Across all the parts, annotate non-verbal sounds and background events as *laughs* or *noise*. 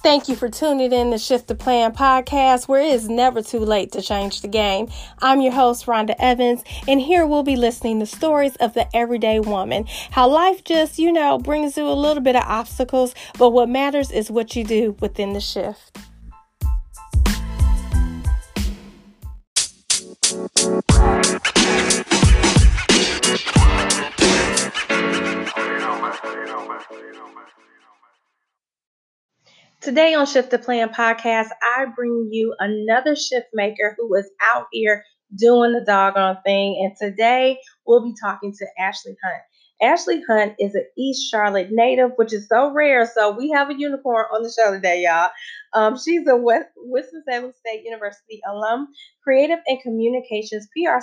Thank you for tuning in to Shift the Plan podcast, where it is never too late to change the game. I'm your host, Rhonda Evans, and here we'll be listening to stories of the everyday woman. How life just, you know, brings you a little bit of obstacles, but what matters is what you do within the shift. Today on Shift the Plan podcast, I bring you another shift maker who is out here doing the doggone thing. And today we'll be talking to Ashley Hunt. Ashley Hunt is an East Charlotte native, which is so rare. So we have a unicorn on the show today, y'all. Um, she's a West, Winston-Salem State University alum, creative and communications PR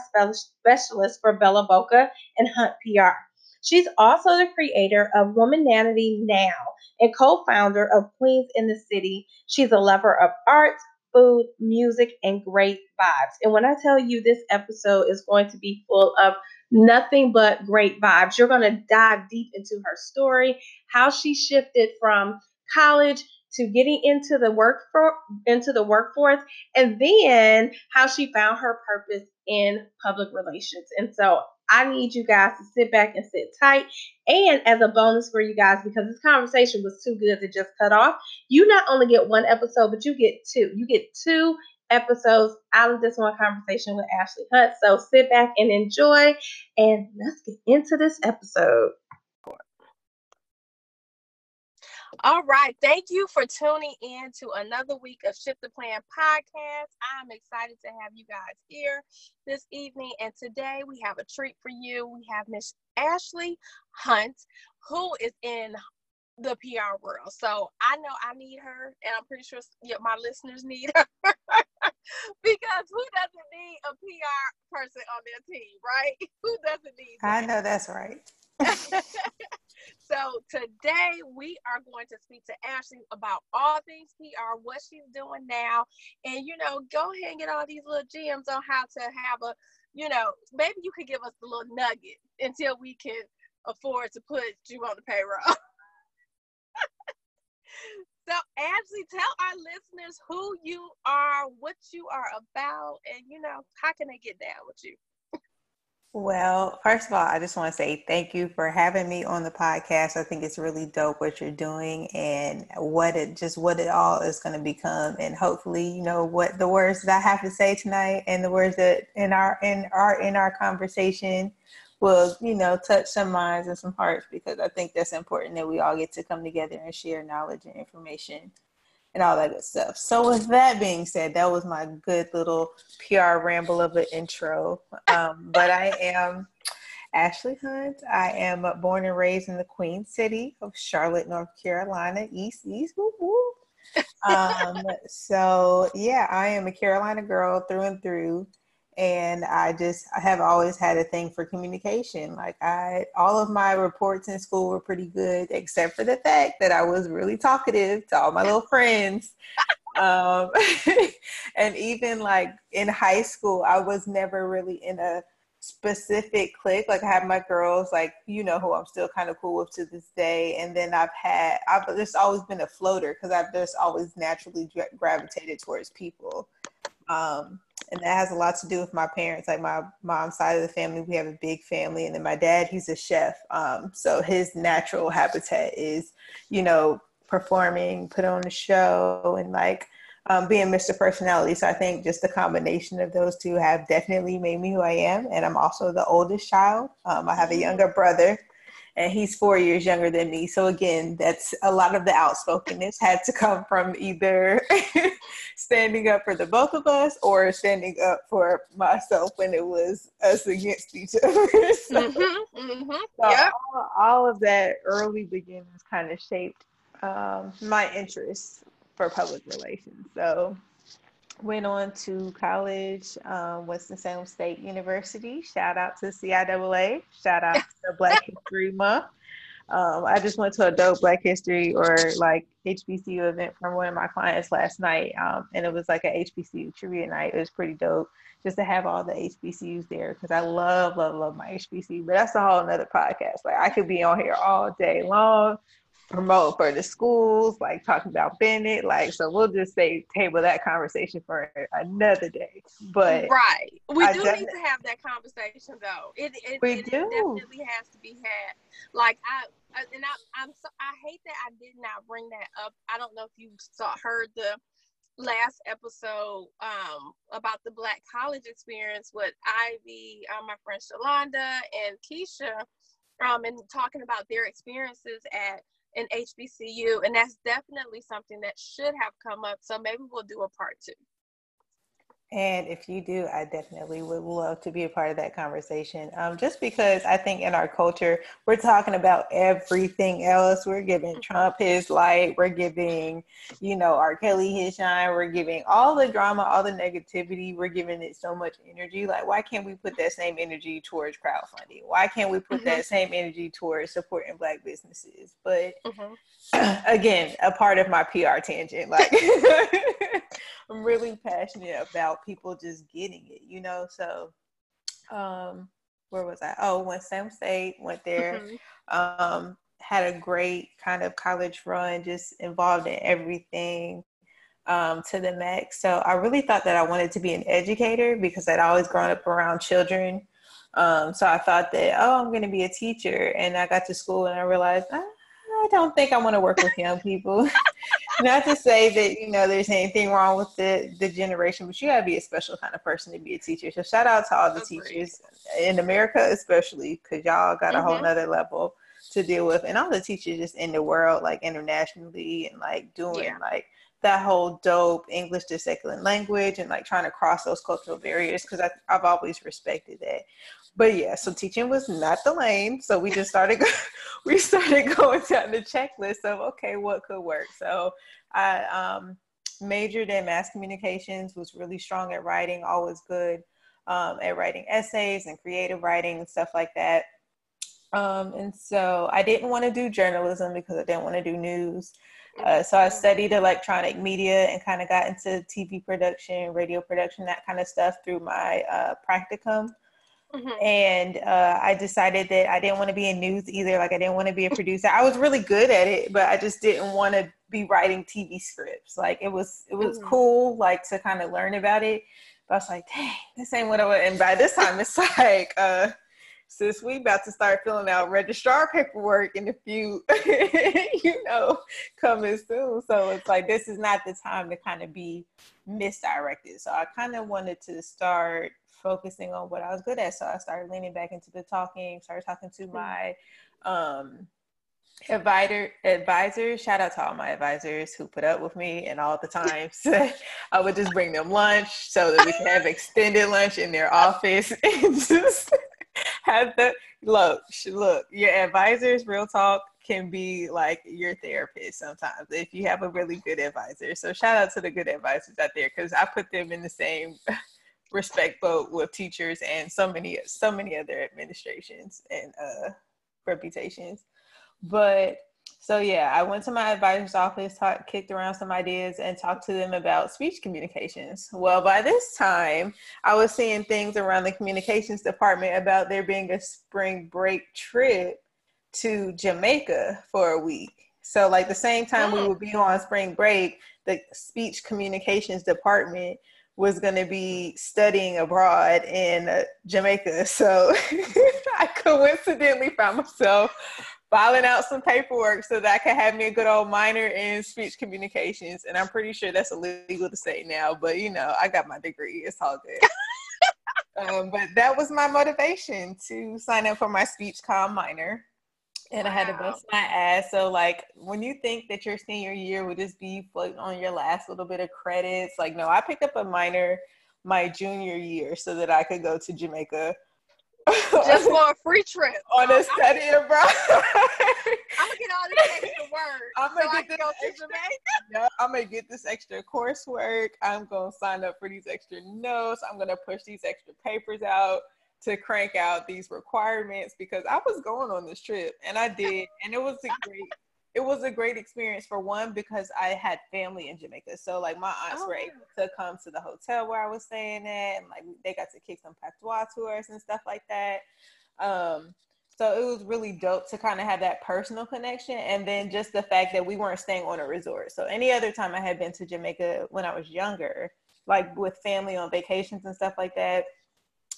specialist for Bella Boca and Hunt PR. She's also the creator of Womananity Now and co founder of Queens in the City. She's a lover of art, food, music, and great vibes. And when I tell you this episode is going to be full of nothing but great vibes, you're going to dive deep into her story, how she shifted from college to getting into the work for into the workforce and then how she found her purpose in public relations. And so I need you guys to sit back and sit tight. And as a bonus for you guys, because this conversation was too good to just cut off, you not only get one episode, but you get two. You get two episodes out of this one conversation with Ashley Hunt. So sit back and enjoy. And let's get into this episode. All right. Thank you for tuning in to another week of Shift the Plan podcast. I'm excited to have you guys here this evening. And today we have a treat for you. We have Miss Ashley Hunt, who is in the PR world. So I know I need her, and I'm pretty sure my listeners need her. *laughs* because who doesn't need a PR person on their team, right? *laughs* Who doesn't need that? I know that's right. *laughs* So today we are going to speak to Ashley about all things PR, what she's doing now, and you know, go ahead and get all these little gems on how to have a, you know, maybe you could give us a little nugget until we can afford to put you on the payroll. *laughs* so Ashley, tell our listeners who you are, what you are about, and you know, how can they get down with you? Well, first of all, I just want to say thank you for having me on the podcast. I think it's really dope what you're doing and what it just what it all is going to become, and hopefully, you know, what the words that I have to say tonight and the words that in our in our in our conversation will, you know, touch some minds and some hearts because I think that's important that we all get to come together and share knowledge and information and all that good stuff. So, with that being said, that was my good little PR ramble of an intro. Um, but I am Ashley Hunt. I am born and raised in the Queen City of Charlotte, North Carolina, East East. Woo woo. *laughs* Um, so yeah, I am a Carolina girl through and through and I just I have always had a thing for communication. Like I all of my reports in school were pretty good, except for the fact that I was really talkative to all my little friends. um, *laughs* and even like in high school, I was never really in a specific clique. Like I have my girls, like you know who I'm still kind of cool with to this day. And then I've had I've just always been a floater because I've just always naturally gravitated towards people. Um, and that has a lot to do with my parents. Like my mom's side of the family we have a big family and then my dad he's a chef. Um, so his natural habitat is you know performing put on a show and like um, being mr personality. So i think just the combination of those two have definitely made me who i am and i'm also the oldest child. Um, i have a mm-hmm. younger brother and he's four years younger than me. So again, that's a lot of the outspokenness had to come from either *laughs* standing up for the both of us or standing up for myself when it was us against each other. *laughs* so, mm-hmm, mm-hmm, so yep. all, all, of that early beginnings kind of shaped um, my interest for public relations. So went on to college, um, Winston-Salem State University. Shout out to CIAA. Shout out *laughs* to Black History Month. Um, I just went to a dope Black History or like HBCU event from one of my clients last night, um, and it was like a HBCU trivia night. It was pretty dope just to have all the HBCUs there because I love, love, love my HBCU. But that's a whole another podcast. Like I could be on here all day long promote for the schools, like talking about Bennett. Like, so we'll just say table that conversation for another day. But right, we I do need to have that conversation though. It it, we it, do. it definitely has to be had. Like I, and I, I'm so I hate that I did not bring that up. I don't know if you saw heard the last episode um, about the Black college experience with Ivy, uh, my friend Shalonda, and Keisha, um, and talking about their experiences at an HBCU, and that's definitely something that should have come up. So maybe we'll do a part two. And if you do, I definitely would love to be a part of that conversation. Um, just because I think in our culture, we're talking about everything else. We're giving mm-hmm. Trump his light. We're giving, you know, R. Kelly his shine. We're giving all the drama, all the negativity. We're giving it so much energy. Like, why can't we put that same energy towards crowdfunding? Why can't we put mm-hmm. that same energy towards supporting Black businesses? But mm-hmm. *clears throat* again, a part of my PR tangent. Like, *laughs* I'm really passionate about people just getting it, you know. So, um, where was I? Oh, when Sam State, went there. Mm-hmm. Um, had a great kind of college run, just involved in everything um, to the max. So I really thought that I wanted to be an educator because I'd always grown up around children. Um, so I thought that, oh, I'm going to be a teacher. And I got to school and I realized, ah, I don't think I want to work with young people. *laughs* Not to say that you know there's anything wrong with the the generation, but you gotta be a special kind of person to be a teacher. So shout out to all the Agreed. teachers in America, especially because y'all got a mm-hmm. whole nother level to deal with, and all the teachers just in the world, like internationally, and like doing yeah. like that whole dope English to second language and like trying to cross those cultural barriers because I've always respected that but yeah, so teaching was not the lane. So we just started *laughs* we started *laughs* going down the checklist of okay, what could work. So I um, majored in mass communications, was really strong at writing, always good um, at writing essays and creative writing and stuff like that. Um, and so I didn't want to do journalism because I didn't want to do news. Uh, so I studied electronic media and kind of got into TV production, radio production, that kind of stuff through my uh, practicum. Mm-hmm. And uh, I decided that I didn't want to be in news either. Like I didn't want to be a producer. I was really good at it, but I just didn't want to be writing TV scripts. Like it was, it was mm-hmm. cool, like to kind of learn about it. But I was like, dang, this ain't what I want. And by this time, it's *laughs* like, uh, since we about to start filling out registrar paperwork in a few, *laughs* you know, coming soon. So it's like this is not the time to kind of be misdirected. So I kind of wanted to start focusing on what I was good at. So I started leaning back into the talking, started talking to my um, advisor advisors. Shout out to all my advisors who put up with me and all the times *laughs* I would just bring them lunch so that we could have extended lunch in their office *laughs* and just have the look, look, your advisors, real talk, can be like your therapist sometimes if you have a really good advisor. So shout out to the good advisors out there because I put them in the same *laughs* respect boat with teachers and so many so many other administrations and uh, reputations. But so yeah, I went to my advisor's office, talk, kicked around some ideas, and talked to them about speech communications. Well, by this time, I was seeing things around the communications department about there being a spring break trip to Jamaica for a week. So, like the same time we oh. would be on spring break, the speech communications department was going to be studying abroad in uh, Jamaica. So *laughs* I coincidentally found myself filing out some paperwork so that I could have me a good old minor in speech communications. And I'm pretty sure that's illegal to say now, but you know, I got my degree. It's all good. *laughs* um, but that was my motivation to sign up for my speech com minor and wow. I had to bust my ass. So like when you think that your senior year would just be floating on your last little bit of credits, like no, I picked up a minor my junior year so that I could go to Jamaica. Just *laughs* for a free trip. On a study abroad. I'm gonna get all this extra work. I'm gonna so get this extra, yeah, I'm gonna get this extra coursework. I'm gonna sign up for these extra notes. I'm gonna push these extra papers out to crank out these requirements because I was going on this trip and I did, and it was a great. It was a great experience for one because I had family in Jamaica, so like my aunts oh, were able to come to the hotel where I was staying at, and like they got to kick some patois tours and stuff like that. Um, So it was really dope to kind of have that personal connection. And then just the fact that we weren't staying on a resort. So any other time I had been to Jamaica when I was younger, like with family on vacations and stuff like that,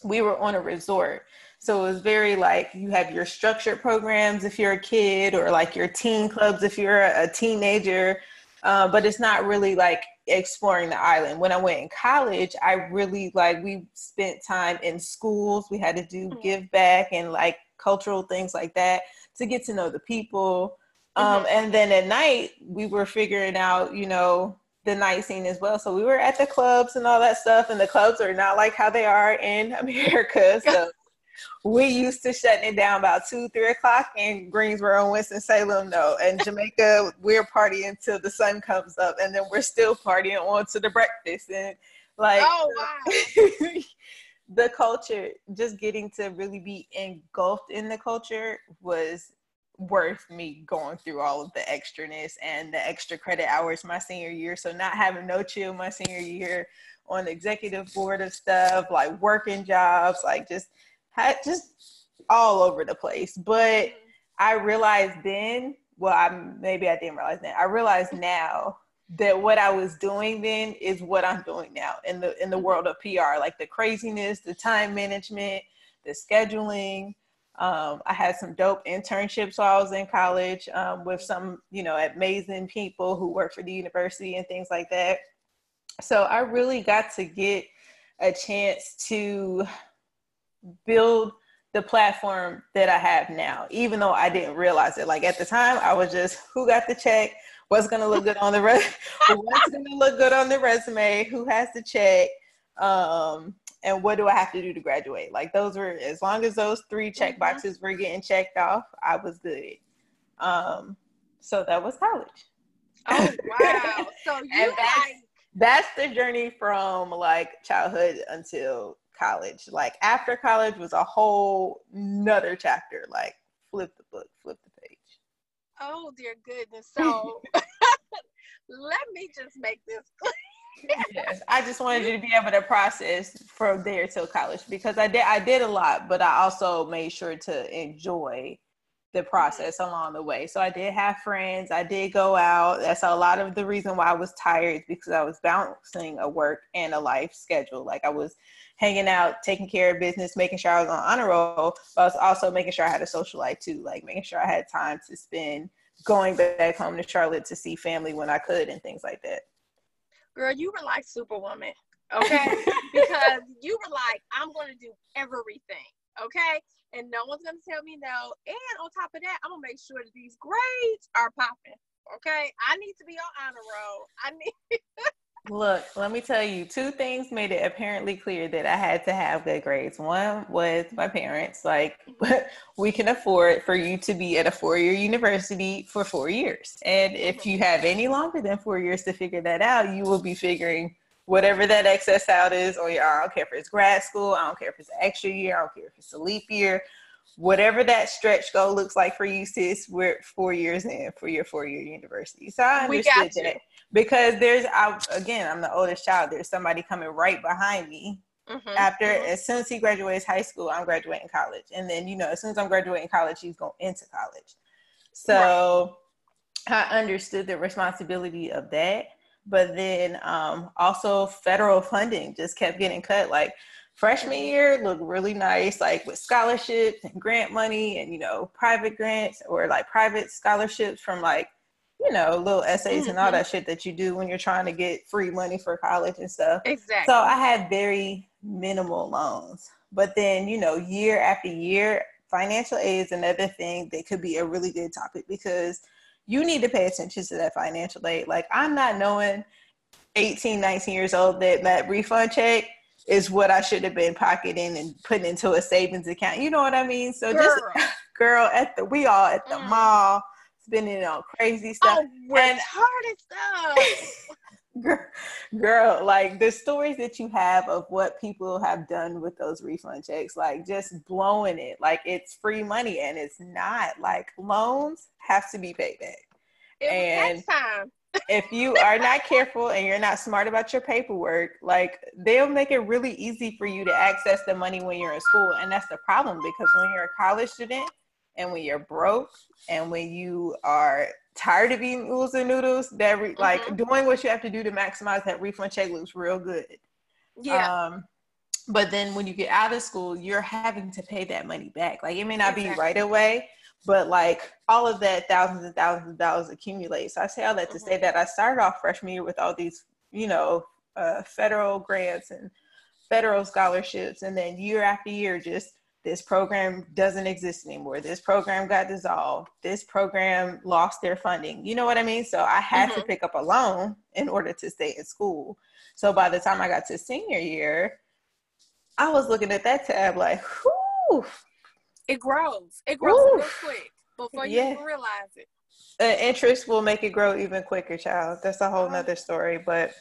we were on a resort. So it was very like you have your structured programs if you're a kid, or like your teen clubs if you're a teenager. Uh, but it's not really like exploring the island. When I went in college, I really like we spent time in schools. We had to do mm-hmm. give back and like cultural things like that to get to know the people. Um, mm-hmm. And then at night, we were figuring out, you know, the night scene as well. So we were at the clubs and all that stuff, and the clubs are not like how they are in *laughs* America. So we used to shutting it down about two, three o'clock in Greensboro and Winston Salem. No, and *laughs* Jamaica, we're partying until the sun comes up, and then we're still partying on to the breakfast and like. Oh wow. *laughs* the culture, just getting to really be engulfed in the culture was worth me going through all of the extraness and the extra credit hours my senior year. So not having no chill my senior year on the executive board of stuff, like working jobs, like just just all over the place. But I realized then, well, I maybe I didn't realize then. I realized now that what I was doing then is what I'm doing now in the in the world of PR, like the craziness, the time management, the scheduling. Um, I had some dope internships while I was in college um, with some, you know, amazing people who work for the university and things like that. So I really got to get a chance to build the platform that I have now, even though I didn't realize it. Like at the time, I was just who got the check, what's going to look good on the re- *laughs* what's to look good on the resume, who has the check, um, and what do I have to do to graduate? Like those were as long as those three check mm-hmm. boxes were getting checked off, I was good. Um, so that was college. Oh wow! *laughs* So you that's, like that's the journey from like childhood until college. Like after college was a whole nother chapter. Like flip the book, flip the page. Oh dear goodness. So *laughs* let me just make this *laughs* clear. yes, I just wanted you to be able to process from there till college because I did I did a lot, but I also made sure to enjoy the mm-hmm. process along the way. So I did have friends. I did go out. That's a lot of the reason why I was tired because I was balancing a work and a life schedule. Like I was hanging out, taking care of business, making sure I was on honor roll, but I was also making sure I had a social life too, like making sure I had time to spend going back home to Charlotte to see family when I could and things like that. Girl, you were like superwoman, *laughs* okay? because you were like, I'm gonna do everything, okay? And no one's gonna tell me no. And on top of that, I'm gonna make sure that these grades are popping. Okay, I need to be on honor roll. I need *laughs* Look, let me tell you, two things made it apparently clear that I had to have good grades. One was my parents, like, *laughs* we can afford for you to be at a four year university for four years. And if you have any longer than four years to figure that out, you will be figuring whatever that excess out is, or I don't care if it's grad school, I don't care if it's an extra year, I don't care if it's a leap year, whatever that stretch goal looks like for you, sis, we're four years in for your four year university. So I understood that because there's I, again i'm the oldest child there's somebody coming right behind me mm-hmm. after mm-hmm. as soon as he graduates high school i'm graduating college and then you know as soon as i'm graduating college he's going into college so right. i understood the responsibility of that but then um, also federal funding just kept getting cut like freshman year looked really nice like with scholarships and grant money and you know private grants or like private scholarships from like you know, little essays mm-hmm. and all mm-hmm. that shit that you do when you're trying to get free money for college and stuff. Exactly. So I had very minimal loans. But then, you know, year after year, financial aid is another thing that could be a really good topic because you need to pay attention to that financial aid. Like I'm not knowing 18, 19 years old that that refund check is what I should have been pocketing and putting into a savings account. You know what I mean? So girl. just *laughs* girl at the we all at the mm. mall spending on crazy stuff. Oh, and stuff. *laughs* girl, girl, like the stories that you have of what people have done with those refund checks, like just blowing it, like it's free money and it's not. Like loans have to be paid back. It and time. if you are not careful and you're not smart about your paperwork, like they'll make it really easy for you to access the money when you're in school. And that's the problem because when you're a college student, and when you're broke and when you are tired of eating oodles and noodles, that re- mm-hmm. like doing what you have to do to maximize that refund check looks real good. Yeah. Um, but then when you get out of school, you're having to pay that money back. Like it may not exactly. be right away, but like all of that thousands and thousands of dollars accumulate. So I say all that to mm-hmm. say that I started off freshman year with all these, you know, uh, federal grants and federal scholarships, and then year after year, just this program doesn't exist anymore. This program got dissolved. This program lost their funding. You know what I mean? So I had mm-hmm. to pick up a loan in order to stay in school. So by the time I got to senior year, I was looking at that tab like, whoo. It grows. It grows Ooh. real quick before you yeah. realize it. Uh, interest will make it grow even quicker, child. That's a whole uh-huh. nother story. But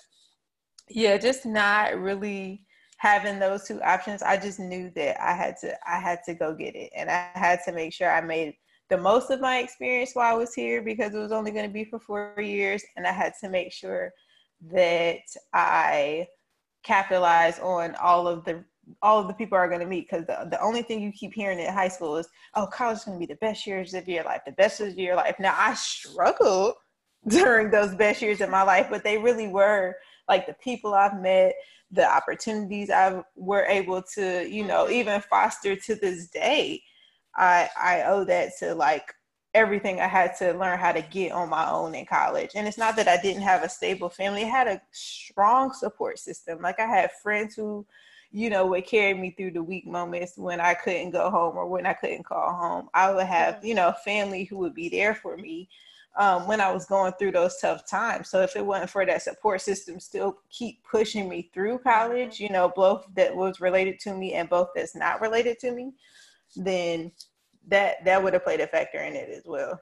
yeah, just not really having those two options, I just knew that I had to I had to go get it. And I had to make sure I made the most of my experience while I was here because it was only going to be for four years. And I had to make sure that I capitalize on all of the all of the people are going to meet because the, the only thing you keep hearing in high school is oh college is going to be the best years of your life the best years of your life now i struggled *laughs* during those best years of my life but they really were like the people i've met the opportunities I were able to, you know, mm-hmm. even foster to this day. I I owe that to like everything I had to learn how to get on my own in college. And it's not that I didn't have a stable family. I had a strong support system. Like I had friends who, you know, would carry me through the weak moments when I couldn't go home or when I couldn't call home. I would have, you know, family who would be there for me um, when I was going through those tough times. So if it wasn't for that support system, still keep pushing me through college, you know, both that was related to me and both that's not related to me, then that that would have played a factor in it as well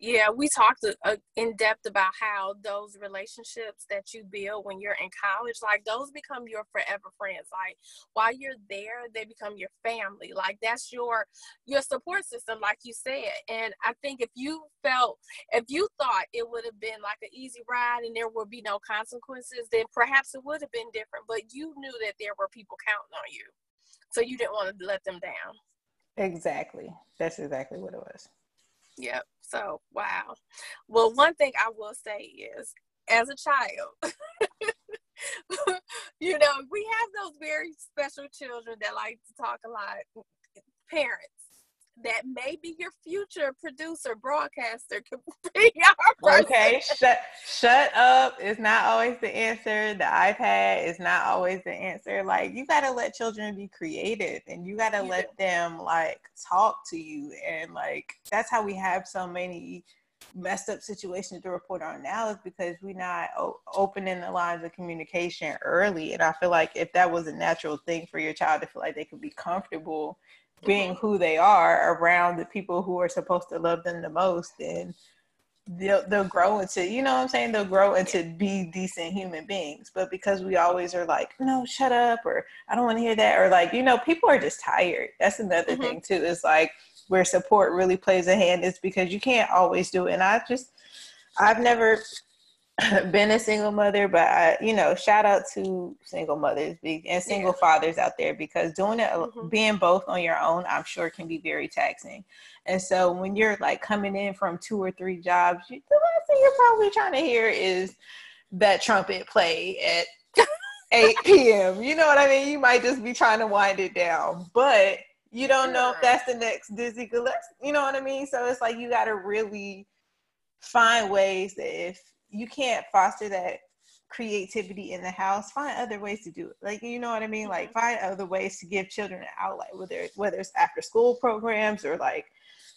yeah we talked uh, in depth about how those relationships that you build when you're in college like those become your forever friends. Like while you're there they become your family. Like that's your your support system like you said. And i think if you felt if you thought it would have been like an easy ride and there would be no consequences then perhaps it would have been different. But you knew that there were people counting on you. So you didn't want to let them down. Exactly. That's exactly what it was. Yep. So, wow. Well, one thing I will say is as a child, *laughs* you know, we have those very special children that like to talk a lot. Parents, that maybe your future producer broadcaster could *laughs* be our Okay, shut shut up. It's not always the answer. The iPad is not always the answer. Like you gotta let children be creative and you gotta yeah. let them like talk to you and like that's how we have so many messed up situations to report on now is because we're not o- opening the lines of communication early and i feel like if that was a natural thing for your child to feel like they could be comfortable being who they are around the people who are supposed to love them the most then they'll they'll grow into you know what I'm saying? They'll grow into be decent human beings. But because we always are like no shut up or I don't want to hear that or like you know people are just tired. That's another mm-hmm. thing too Is like where support really plays a hand is because you can't always do it. And I just I've never *laughs* been a single mother, but I, you know, shout out to single mothers and single yeah. fathers out there because doing it, mm-hmm. being both on your own, I'm sure can be very taxing. And so when you're like coming in from two or three jobs, you, the last thing you're probably trying to hear is that trumpet play at *laughs* 8 p.m. You know what I mean? You might just be trying to wind it down, but you don't know if that's the next Dizzy Gillespie. You know what I mean? So it's like you got to really find ways that if you can't foster that creativity in the house. Find other ways to do it. Like you know what i mean? Like mm-hmm. find other ways to give children an outlet whether whether it's after school programs or like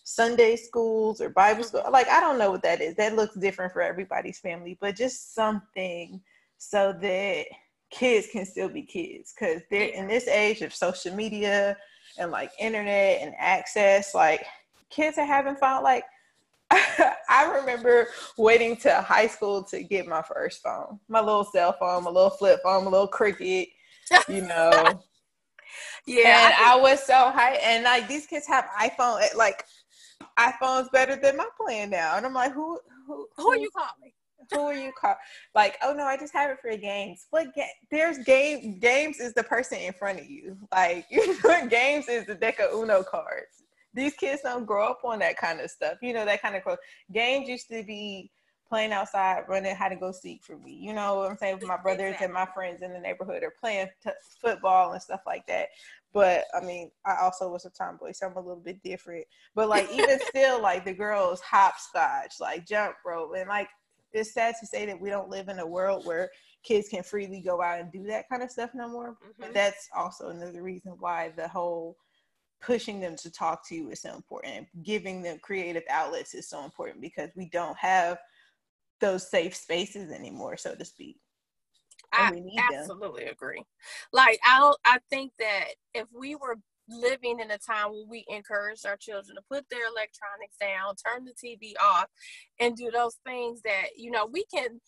sunday schools or bible school. Mm-hmm. like i don't know what that is. That looks different for everybody's family but just something so that kids can still be kids because they're in this age of social media and like internet and access like kids are having fun. Like *laughs* I remember waiting to high school to get my first phone, my little cell phone, my little flip phone, my little cricket, you know. *laughs* yeah. And I, I was so high. And like these kids have iPhone, eh, like iPhone's better than my plan now. And I'm like, who, who, who are you calling? Who are you call? Like, oh no, I just have it for games. What ga- there's game games is the person in front of you. Like, you *laughs* know, games is the deck of Uno cards these kids don't grow up on that kind of stuff. You know, that kind of growth. Games used to be playing outside, running how to go seek for me. You know what I'm saying? With my brothers exactly. and my friends in the neighborhood are playing t- football and stuff like that. But I mean, I also was a tomboy, so I'm a little bit different. But like, even *laughs* still, like the girls hopscotch, like jump rope, and like it's sad to say that we don't live in a world where kids can freely go out and do that kind of stuff no more. Mm-hmm. But that's also another reason why the whole pushing them to talk to you is so important. Giving them creative outlets is so important because we don't have those safe spaces anymore, so to speak. I absolutely them. agree. Like I, I think that if we were living in a time where we encourage our children to put their electronics down, turn the TV off, and do those things that you know we can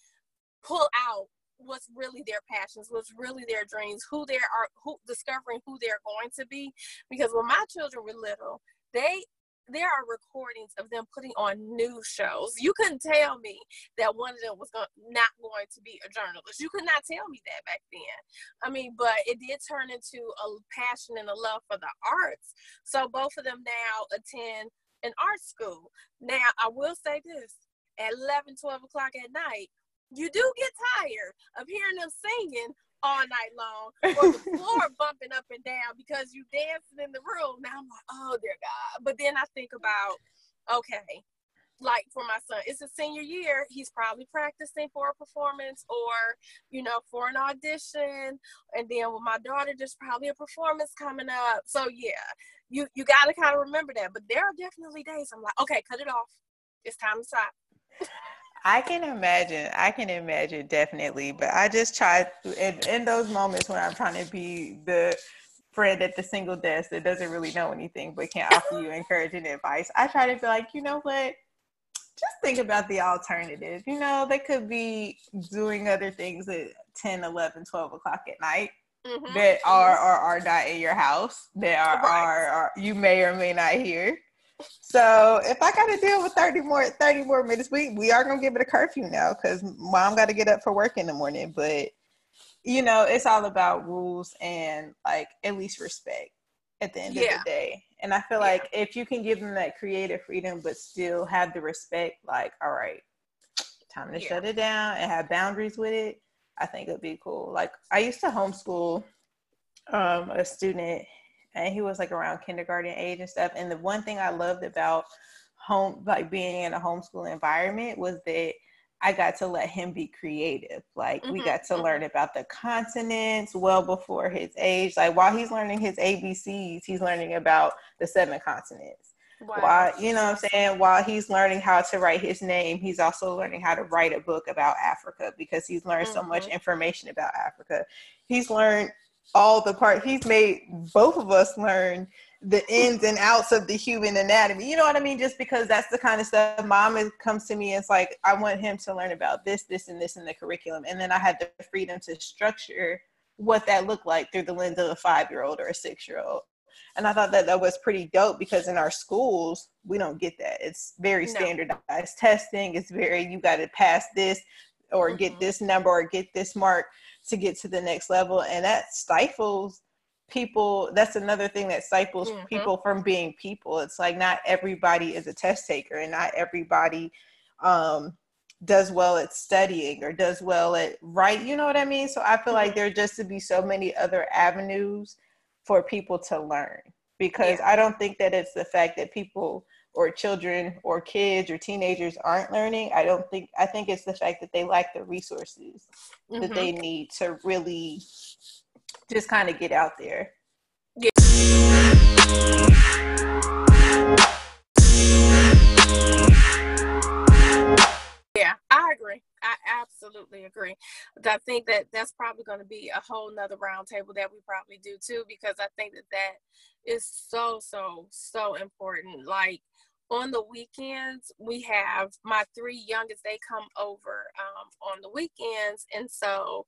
pull out what's really their passions, what's really their dreams, who they are, who discovering who they're going to be. Because when my children were little, they there are recordings of them putting on news shows. You couldn't tell me that one of them was not going to be a journalist. You could not tell me that back then. I mean, but it did turn into a passion and a love for the arts. So both of them now attend an art school. Now, I will say this at 11, 12 o'clock at night, you do get tired of hearing them singing all night long or the *laughs* floor bumping up and down because you dancing in the room. Now I'm like, oh dear God. But then I think about, okay, like for my son, it's a senior year. He's probably practicing for a performance or, you know, for an audition. And then with my daughter, there's probably a performance coming up. So yeah, you you gotta kind of remember that. But there are definitely days I'm like, okay, cut it off. It's time to stop. *laughs* I can imagine. I can imagine definitely, but I just try in, in those moments when I'm trying to be the friend at the single desk that doesn't really know anything but can offer you encouraging advice. I try to be like, you know what? Just think about the alternative. You know, they could be doing other things at 10, 11, 12 o'clock at night. Mm-hmm. That are or are not in your house. That are, right. are, are you may or may not hear. So if I got to deal with 30 more 30 more minutes, we we are gonna give it a curfew now because mom got to get up for work in the morning. But you know, it's all about rules and like at least respect at the end yeah. of the day. And I feel yeah. like if you can give them that creative freedom but still have the respect, like, all right, time to yeah. shut it down and have boundaries with it, I think it'd be cool. Like I used to homeschool um, a student and he was like around kindergarten age and stuff. And the one thing I loved about home, like being in a homeschool environment, was that I got to let him be creative. Like mm-hmm. we got to mm-hmm. learn about the continents well before his age. Like while he's learning his ABCs, he's learning about the seven continents. Wow. While you know what I'm saying, while he's learning how to write his name, he's also learning how to write a book about Africa because he's learned mm-hmm. so much mm-hmm. information about Africa. He's learned all the part he's made both of us learn the ins and outs of the human anatomy. You know what I mean? Just because that's the kind of stuff mom is, comes to me. It's like, I want him to learn about this, this, and this in the curriculum. And then I had the freedom to structure what that looked like through the lens of a five year old or a six year old. And I thought that that was pretty dope because in our schools, we don't get that. It's very no. standardized testing. It's very, you got to pass this or mm-hmm. get this number or get this mark to get to the next level and that stifles people that's another thing that stifles mm-hmm. people from being people it's like not everybody is a test taker and not everybody um, does well at studying or does well at write you know what i mean so i feel mm-hmm. like there just to be so many other avenues for people to learn because yeah. i don't think that it's the fact that people or children or kids or teenagers aren't learning i don't think i think it's the fact that they lack the resources mm-hmm. that they need to really just kind of get out there yeah. yeah i agree I absolutely agree. I think that that's probably going to be a whole nother roundtable that we probably do too, because I think that that is so, so, so important. Like on the weekends we have my three youngest they come over um, on the weekends. And so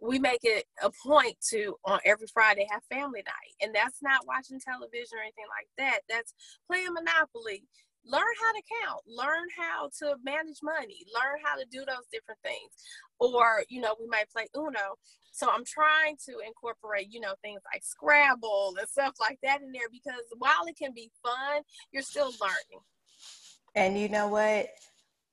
we make it a point to on every friday have family night. And that's not watching television or anything like that. That's playing monopoly learn how to count, learn how to manage money, learn how to do those different things. Or, you know, we might play Uno. So I'm trying to incorporate, you know, things like Scrabble and stuff like that in there because while it can be fun, you're still learning. And you know what?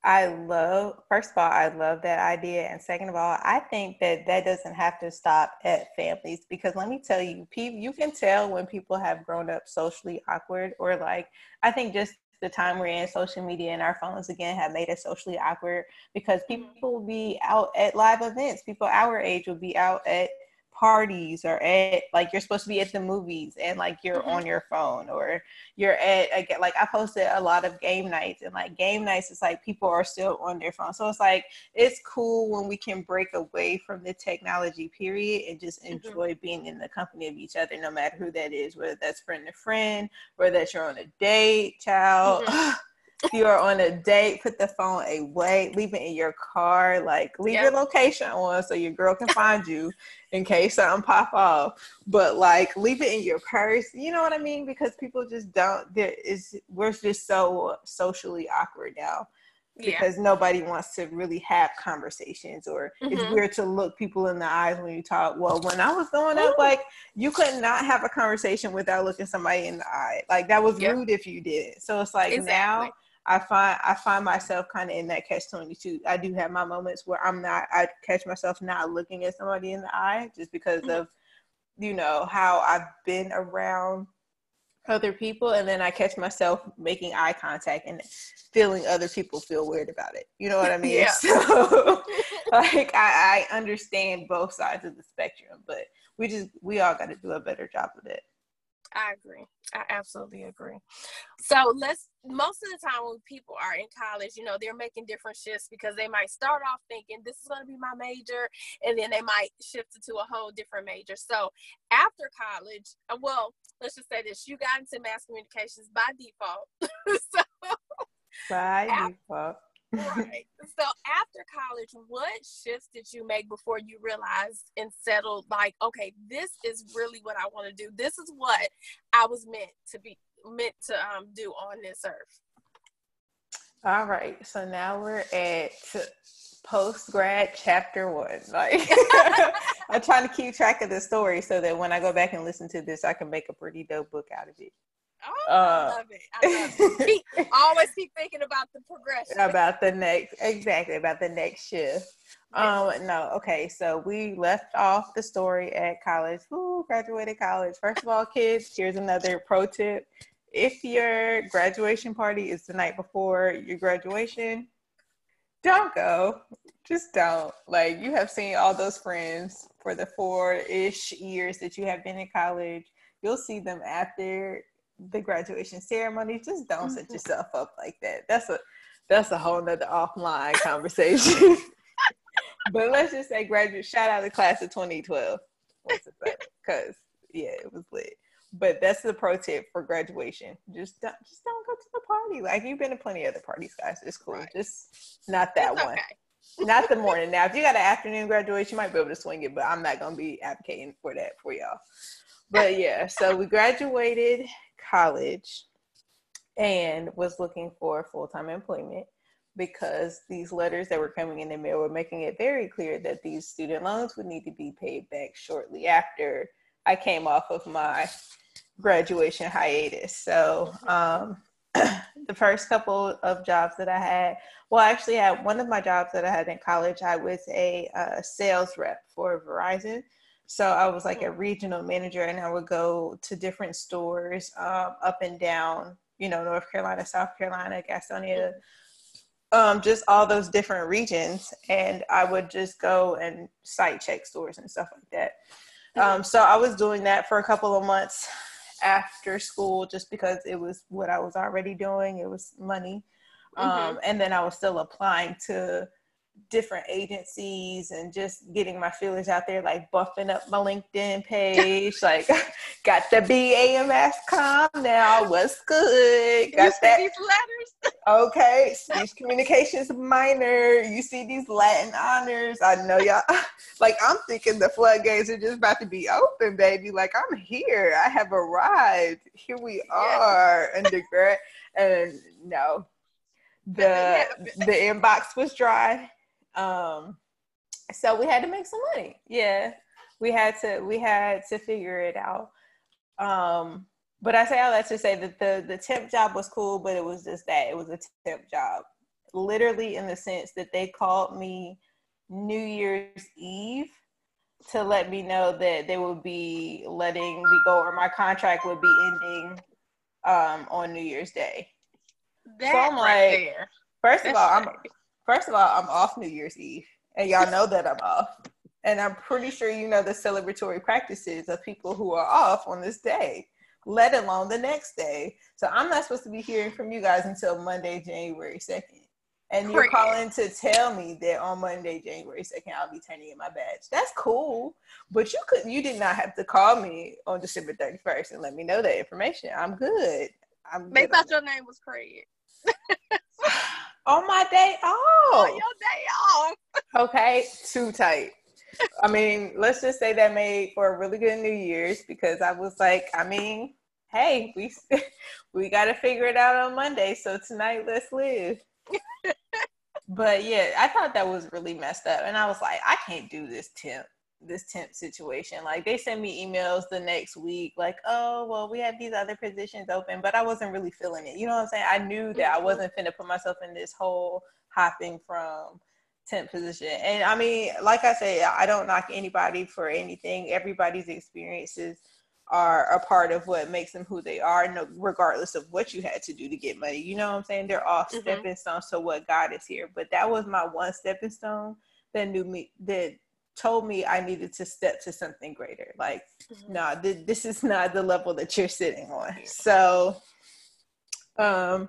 I love, first of all, I love that idea. And second of all, I think that that doesn't have to stop at families because let me tell you, people, you can tell when people have grown up socially awkward or like, I think just the time we're in, social media and our phones again have made us socially awkward because mm-hmm. people will be out at live events. People our age will be out at parties or at like you're supposed to be at the movies and like you're mm-hmm. on your phone or you're at again like I posted a lot of game nights and like game nights is like people are still on their phone. So it's like it's cool when we can break away from the technology period and just mm-hmm. enjoy mm-hmm. being in the company of each other no matter who that is, whether that's friend to friend, whether that's you're on a date, child. Mm-hmm. *gasps* *laughs* if you are on a date, put the phone away, leave it in your car, like leave yep. your location on so your girl can find you in case something pop off. But like leave it in your purse. You know what I mean? Because people just don't there is we're just so socially awkward now. Because yeah. nobody wants to really have conversations, or mm-hmm. it's weird to look people in the eyes when you talk. Well, when I was growing up, like you could not have a conversation without looking somebody in the eye. Like that was yep. rude if you did. So it's like exactly. now I find I find myself kind of in that catch twenty two. I do have my moments where I'm not. I catch myself not looking at somebody in the eye just because mm-hmm. of you know how I've been around other people, and then I catch myself making eye contact and feeling other people feel weird about it. You know what I mean? yeah. *laughs* So, *laughs* like I, I understand both sides of the spectrum, but we just we all got to do a better job of it. I agree. I absolutely agree. So let's most of the time when people are in college, you know, they're making different shifts because they might start off thinking this is going to be my major, and then they might shift it to a whole different major. So after college, uh, well, let's just say this: you got into mass communications by default. *laughs* so by after, default right. *laughs* So after college, what shifts did you make before you realized and settled like, okay, this is really what I want to do. This is what I was meant to be meant to um, do on this earth. All right. So now we're at post grad chapter one. *laughs* Like *laughs* I'm trying to keep track of the story so that when I go back and listen to this, I can make a pretty dope book out of it. Oh, uh, I love it. I love it. *laughs* Keep, always keep thinking about the progression. About the next, exactly, about the next shift. Um, no, okay, so we left off the story at college. Ooh, graduated college. First of all, kids, here's another pro tip. If your graduation party is the night before your graduation, don't go. Just don't. Like you have seen all those friends for the four-ish years that you have been in college. You'll see them after the graduation ceremony. Just don't set mm-hmm. yourself up like that. That's a that's a whole nother offline conversation. *laughs* but let's just say graduate shout out to class of 2012. Because yeah, it was lit. But that's the pro tip for graduation. Just don't just don't go to the party. Like you've been to plenty of other parties, guys. It's cool. Right. Just not that it's one. Okay. not the morning. Now, if you got an afternoon graduation, you might be able to swing it, but I'm not gonna be advocating for that for y'all. But yeah, so we graduated college and was looking for full time employment because these letters that were coming in the mail were making it very clear that these student loans would need to be paid back shortly after I came off of my graduation hiatus. So, um, *clears throat* the first couple of jobs that I had, well, actually, I had one of my jobs that I had in college. I was a uh, sales rep for Verizon. So I was like a mm. regional manager, and I would go to different stores um, up and down, you know, North Carolina, South Carolina, Gastonia, mm. um, just all those different regions, and I would just go and site check stores and stuff like that. Mm. Um, so I was doing that for a couple of months after school, just because it was what I was already doing. It was money, mm-hmm. Um, and then I was still applying to different agencies and just getting my feelings out there, like buffing up my LinkedIn page. *laughs* like, *laughs* got the BAMS com now. What's good? Got you that. these letters. *laughs* okay, speech communications minor. You see these Latin honors. I know y'all. Like, I'm thinking the floodgates are just about to be open, baby. Like, I'm here. I have arrived. Here we are, yeah. undergrad. And no, the the inbox was dry um, so we had to make some money. Yeah, we had to we had to figure it out. Um, but I say all that to say that the the temp job was cool, but it was just that it was a temp job, literally in the sense that they called me New Year's Eve to let me know that they would be letting me go or my contract would be ending um, on New Year's Day. That so I'm right like, there. First That's of all, I'm First of all, I'm off New Year's Eve, and y'all know that I'm off. And I'm pretty sure you know the celebratory practices of people who are off on this day, let alone the next day. So I'm not supposed to be hearing from you guys until Monday, January 2nd. And you're calling to tell me that on Monday, January 2nd, I'll be turning in my badge. That's cool. But you could you did not have to call me on December 31st and let me know that information. I'm good. I'm They thought your name was Craig. *laughs* on my day off. On your day off. okay, too tight. I mean, let's just say that made for a really good New Year's because I was like, I mean, hey, we *laughs* we got to figure it out on Monday. So tonight, let's live. *laughs* but yeah, I thought that was really messed up, and I was like, I can't do this temp this temp situation. Like they send me emails the next week, like, oh, well, we have these other positions open, but I wasn't really feeling it. You know what I'm saying? I knew that I mm-hmm. wasn't finna put myself in this whole hopping from temp position. And I mean, like I said, I don't knock anybody for anything. Everybody's experiences are a part of what makes them who they are, no, regardless of what you had to do to get money. You know what I'm saying? They're all mm-hmm. stepping stones to what God is here. But that was my one stepping stone that knew me that told me I needed to step to something greater. Like, mm-hmm. no, nah, th- this is not the level that you're sitting on. So, um,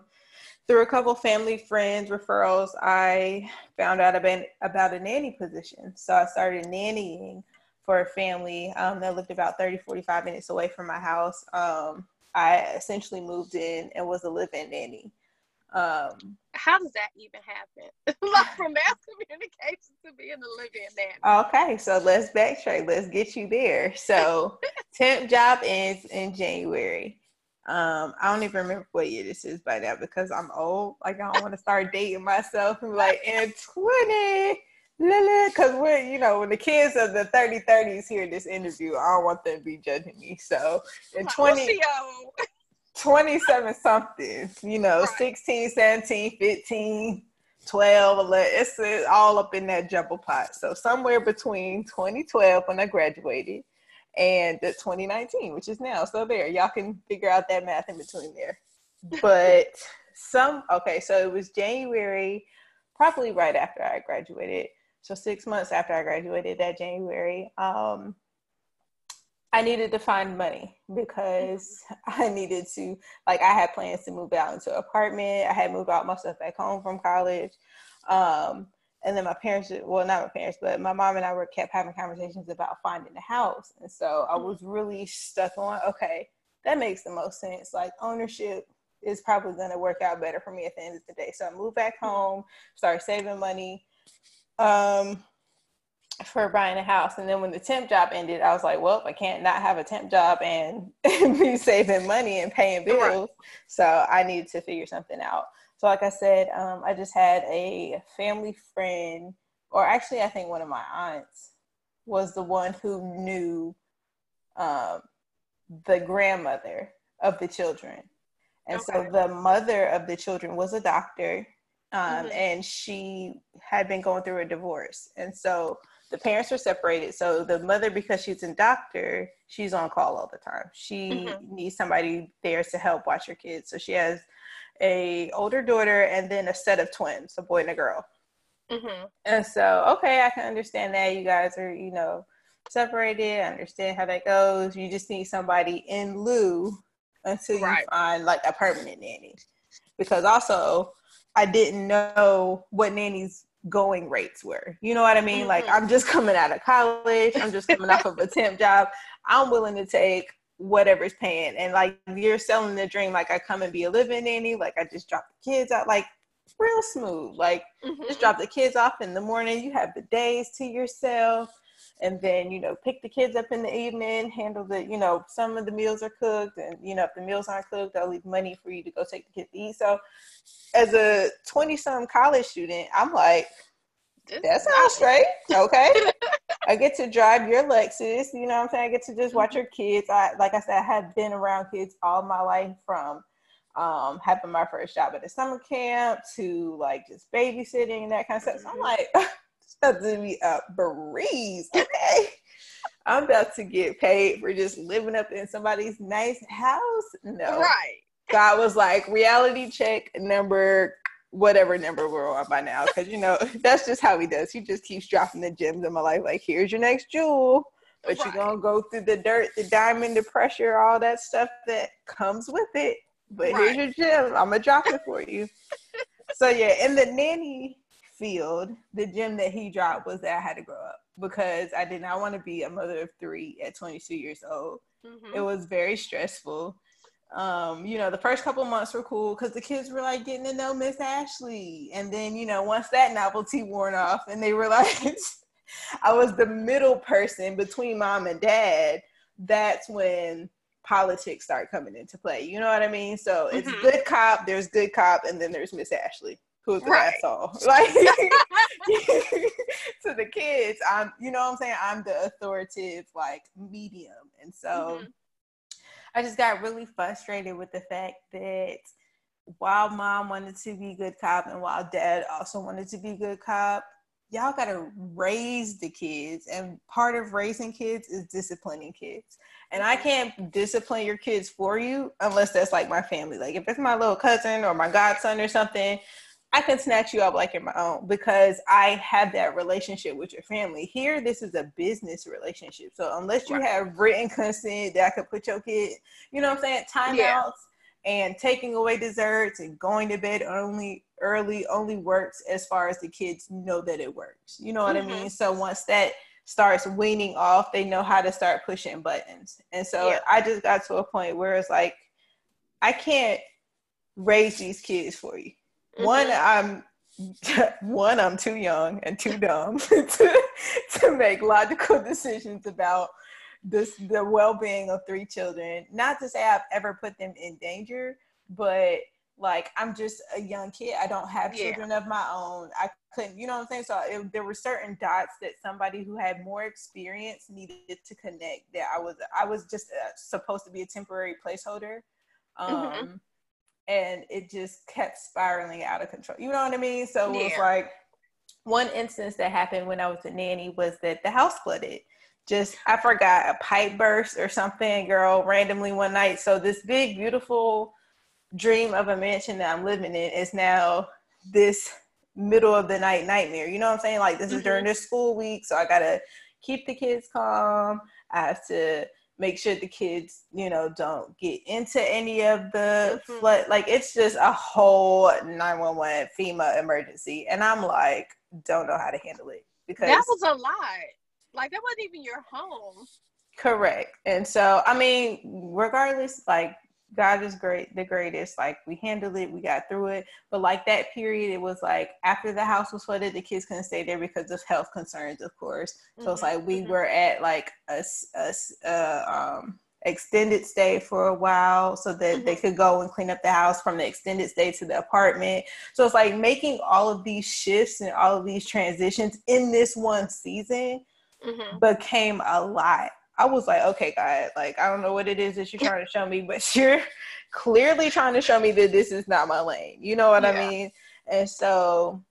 through a couple family friends referrals, I found out about, about a nanny position. So I started nannying for a family um, that lived about 30, 45 minutes away from my house. Um, I essentially moved in and was a live-in nanny. Um, How does that even happen? *laughs* like *laughs* from mass communications to being a living nanny. Okay, so let's backtrack. Let's get you there. So, *laughs* temp job ends in January. Um, I don't even remember what year this is by now because I'm old. Like I don't want to start dating myself and like in 20 because we're you know when the kids of the 30 30s hear this interview i don't want them to be judging me so in 20 27 something, you know, right. 16, 17, 15, 12, 11. It's, it's all up in that jumble pot. So somewhere between 2012 when I graduated and 2019, which is now. So there, y'all can figure out that math in between there. *laughs* But some, okay, so it was January, probably right after I graduated. So six months after I graduated that January. Um, I needed to find money because *laughs* I needed to like I had plans to move out into an apartment. I had moved out my stuff back home from college. Um, and then my parents well not my parents, but my mom and I were kept having conversations about finding a house. And so I was really stuck on, okay, that makes the most sense. Like ownership is probably gonna work out better for me at the end of the day. So I moved back home, started saving money. Um, for buying a house. And then when the temp job ended, I was like, well, I can't not have a temp job and *laughs* be saving money and paying bills. So I needed to figure something out. So, like I said, um, I just had a family friend, or actually, I think one of my aunts was the one who knew um, the grandmother of the children. And okay. so the mother of the children was a doctor. Um, mm-hmm. And she had been going through a divorce. And so the parents are separated. So the mother, because she's a doctor, she's on call all the time. She mm-hmm. needs somebody there to help watch her kids. So she has a older daughter and then a set of twins, a boy and a girl. Mm-hmm. And so, okay, I can understand that you guys are, you know, separated. I understand how that goes. You just need somebody in lieu until right. you find like a permanent nanny. Because also, I didn't know what nannies going rates were. You know what I mean? Mm-hmm. Like I'm just coming out of college, I'm just coming off of a temp job. I'm willing to take whatever's paying. And like you're selling the dream, like I come and be a living nanny, like I just drop the kids out, like real smooth. Like mm-hmm. just drop the kids off in the morning, you have the days to yourself. And then, you know, pick the kids up in the evening, handle the, you know, some of the meals are cooked and, you know, if the meals aren't cooked, I'll leave money for you to go take the kids to eat. So as a 20 some college student, I'm like, that sounds straight. Okay. *laughs* I get to drive your Lexus. You know what I'm saying? I get to just watch mm-hmm. your kids. I like I said, I have been around kids all my life from um, having my first job at a summer camp to like just babysitting and that kind of stuff. So I'm mm-hmm. like, *laughs* about to be a breeze. Okay. *laughs* I'm about to get paid for just living up in somebody's nice house. No. Right. God was like, reality check number whatever number we're on by now. Cause you know, *laughs* that's just how he does. He just keeps dropping the gems in my life. Like, here's your next jewel. But right. you're gonna go through the dirt, the diamond, the pressure, all that stuff that comes with it. But right. here's your gem. I'm gonna drop it for you. *laughs* so yeah, and the nanny field, the gem that he dropped was that I had to grow up because I did not want to be a mother of three at 22 years old. Mm-hmm. It was very stressful um, you know, the first couple months were cool because the kids were like getting to know Miss Ashley. And then, you know, once that novelty worn off and they *laughs* realized I was the middle person between mom and dad, that's when politics start coming into play. You know what I mean? So it's mm-hmm. good cop, there's good cop, and then there's Miss Ashley, who's the right. asshole. *laughs* Like *laughs* to the kids, I'm you know what I'm saying? I'm the authoritative like medium. And so mm-hmm I just got really frustrated with the fact that while mom wanted to be good cop and while dad also wanted to be good cop, y'all got to raise the kids. And part of raising kids is disciplining kids. And I can't discipline your kids for you unless that's like my family. Like if it's my little cousin or my godson or something, I can snatch you up like you're my own because I have that relationship with your family. Here, this is a business relationship. So unless you right. have written consent that I could put your kid, you know what I'm saying, timeouts yeah. and taking away desserts and going to bed only early only works as far as the kids know that it works. You know what mm-hmm. I mean? So once that starts weaning off, they know how to start pushing buttons. And so yeah. I just got to a point where it's like, I can't raise these kids for you. Mm-hmm. One, I'm *laughs* one, I'm too young and too dumb *laughs* to, to make logical *laughs* decisions about this the well-being of three children. Not to say I've ever put them in danger, but like I'm just a young kid. I don't have children yeah. of my own. I couldn't, you know what I'm saying? So it, there were certain dots that somebody who had more experience needed to connect. That I was, I was just uh, supposed to be a temporary placeholder. Mm-hmm. Um, mm-hmm and it just kept spiraling out of control. You know what I mean? So it yeah. was like one instance that happened when I was a nanny was that the house flooded. Just I forgot a pipe burst or something, girl, randomly one night. So this big, beautiful dream of a mansion that I'm living in is now this middle of the night nightmare. You know what I'm saying? Like this mm-hmm. is during the school week, so I gotta keep the kids calm. I have to make sure the kids, you know, don't get into any of the mm-hmm. flood. Like it's just a whole 911 FEMA emergency. And I'm like, don't know how to handle it because that was a lot. Like that wasn't even your home. Correct. And so, I mean, regardless, like God is great, the greatest. Like we handled it, we got through it. But like that period, it was like after the house was flooded, the kids couldn't stay there because of health concerns, of course. So mm-hmm. it's like we mm-hmm. were at like a, a, a um, extended stay for a while so that mm-hmm. they could go and clean up the house from the extended stay to the apartment. So it's like making all of these shifts and all of these transitions in this one season mm-hmm. became a lot. I was like, okay, God, like I don't know what it is that you're trying to show me, but *laughs* you're clearly trying to show me that this is not my lane. You know what yeah. I mean? And so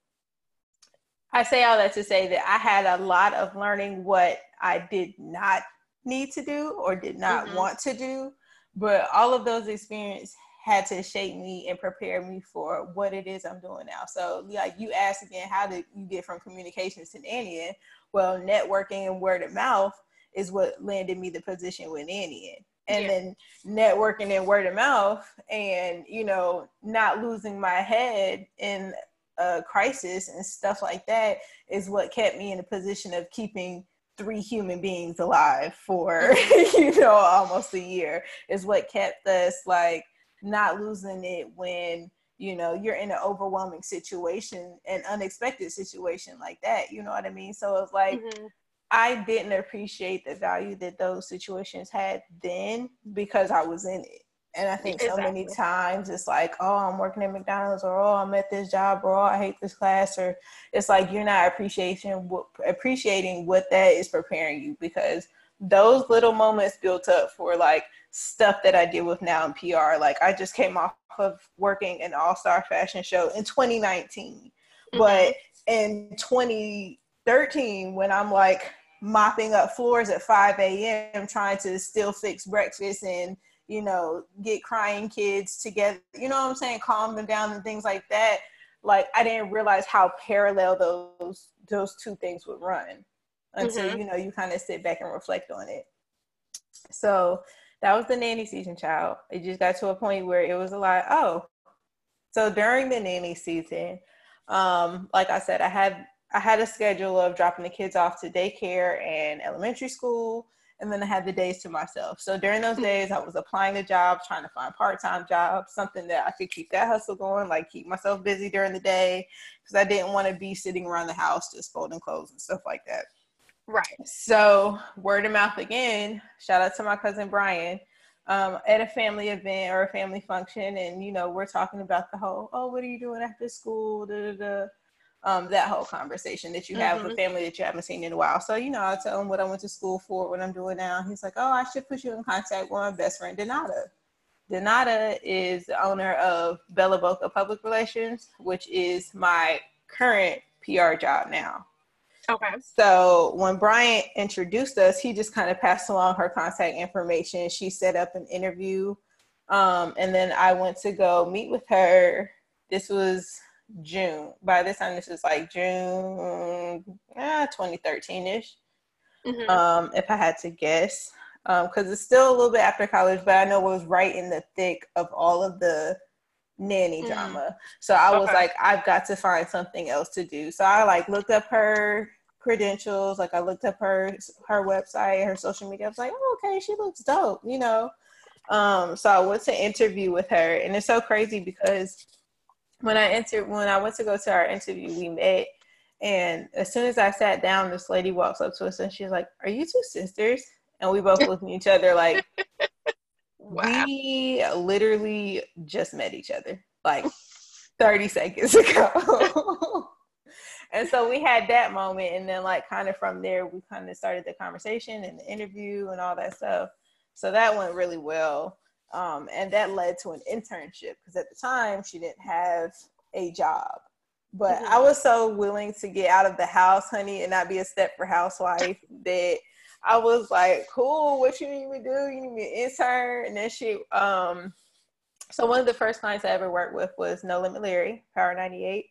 I say all that to say that I had a lot of learning what I did not need to do or did not mm-hmm. want to do, but all of those experiences had to shape me and prepare me for what it is I'm doing now. So, like you asked again, how did you get from communications to nannying? Well, networking and word of mouth is what landed me the position with Annie in. And yeah. then networking and word of mouth and, you know, not losing my head in a crisis and stuff like that is what kept me in a position of keeping three human beings alive for *laughs* you know almost a year is what kept us like not losing it when you know you're in an overwhelming situation an unexpected situation like that you know what i mean so it's like mm-hmm. I didn't appreciate the value that those situations had then because i was in it and I think exactly. so many times it's like, oh, I'm working at McDonald's, or oh, I'm at this job, or oh, I hate this class, or it's like you're not appreciating what appreciating what that is preparing you because those little moments built up for like stuff that I did with now in PR. Like I just came off of working an all star fashion show in 2019, mm-hmm. but in 2013 when I'm like mopping up floors at 5 a.m. trying to still fix breakfast and you know, get crying kids together, you know what I'm saying, calm them down and things like that. Like I didn't realize how parallel those those two things would run until mm-hmm. you know you kind of sit back and reflect on it. So that was the nanny season, child. It just got to a point where it was a lot. Oh, so during the nanny season, um, like I said, I had I had a schedule of dropping the kids off to daycare and elementary school and then I had the days to myself. So during those mm-hmm. days, I was applying to jobs, trying to find part-time jobs, something that I could keep that hustle going, like keep myself busy during the day, because I didn't want to be sitting around the house just folding clothes and stuff like that. Right. So word of mouth again. Shout out to my cousin Brian. Um, at a family event or a family function, and you know we're talking about the whole, oh, what are you doing after school? Da, da, da um, that whole conversation that you have mm-hmm. with family that you haven't seen in a while. So, you know, I tell him what I went to school for, what I'm doing now. He's like, oh, I should put you in contact with my best friend, Donata. Donata is the owner of Bella Boca Public Relations, which is my current PR job now. Okay. So when Brian introduced us, he just kind of passed along her contact information. She set up an interview. Um, and then I went to go meet with her. This was June. By this time, this is like June, ah, 2013 ish. Mm-hmm. Um, if I had to guess, because um, it's still a little bit after college, but I know it was right in the thick of all of the nanny mm-hmm. drama. So I was okay. like, I've got to find something else to do. So I like looked up her credentials, like I looked up her her website, her social media. I was like, oh, okay, she looks dope, you know. Um, so I went to interview with her, and it's so crazy because when I entered, when I went to go to our interview, we met, and as soon as I sat down, this lady walks up to us and she's like, "Are you two sisters?" And we both looked at each other like, *laughs* wow. "We literally just met each other like 30 seconds *laughs* ago." and so we had that moment, and then like kind of from there, we kind of started the conversation and the interview and all that stuff. So that went really well. Um, and that led to an internship because at the time she didn't have a job. But mm-hmm. I was so willing to get out of the house, honey, and not be a Stepford housewife that I was like, cool, what you need me to do? You need me to intern? And then she, um, so one of the first clients I ever worked with was No Limit Larry, Power 98.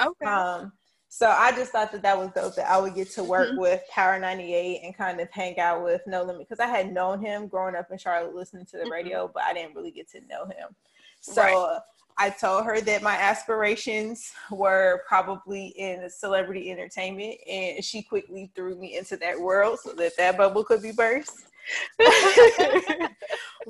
Okay. Um, so I just thought that that was dope that I would get to work mm-hmm. with Power 98 and kind of hang out with No Limit because I had known him growing up in Charlotte listening to the mm-hmm. radio, but I didn't really get to know him. So right. I told her that my aspirations were probably in celebrity entertainment, and she quickly threw me into that world so that that bubble could be burst. *laughs*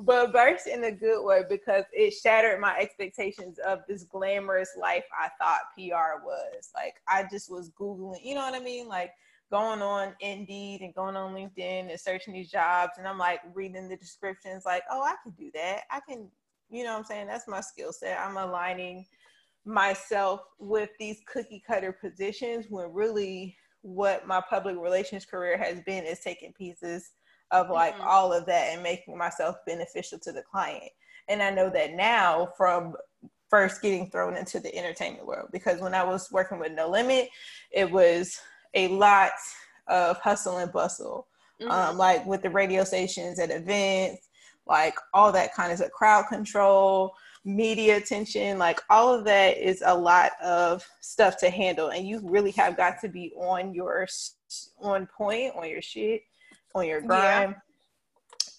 but burst in a good way because it shattered my expectations of this glamorous life I thought PR was. Like I just was Googling, you know what I mean? Like going on Indeed and going on LinkedIn and searching these jobs and I'm like reading the descriptions like, oh, I can do that. I can, you know what I'm saying? That's my skill set. I'm aligning myself with these cookie cutter positions when really what my public relations career has been is taking pieces of like mm-hmm. all of that and making myself beneficial to the client. And I know that now from first getting thrown into the entertainment world because when I was working with No Limit, it was a lot of hustle and bustle, mm-hmm. um, like with the radio stations at events, like all that kind of crowd control, media attention, like all of that is a lot of stuff to handle, and you really have got to be on your on point on your shit on your grind.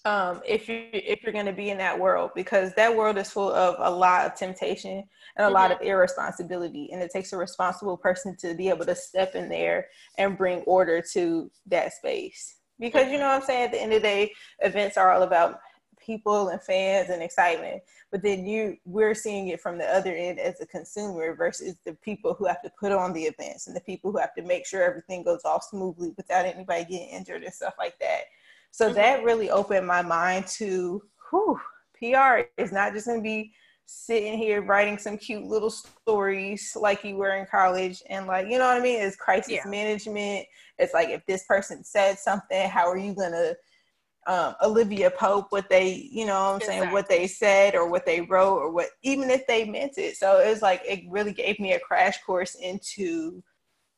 um, if you if you're going to be in that world because that world is full of a lot of temptation and a mm-hmm. lot of irresponsibility and it takes a responsible person to be able to step in there and bring order to that space because you know what i'm saying at the end of the day events are all about people and fans and excitement but then you we're seeing it from the other end as a consumer versus the people who have to put on the events and the people who have to make sure everything goes off smoothly without anybody getting injured and stuff like that so mm-hmm. that really opened my mind to whew, PR is not just going to be sitting here writing some cute little stories like you were in college and like you know what I mean it's crisis yeah. management it's like if this person said something how are you going to um, Olivia Pope what they, you know what I'm exactly. saying, what they said or what they wrote or what, even if they meant it. So it was like, it really gave me a crash course into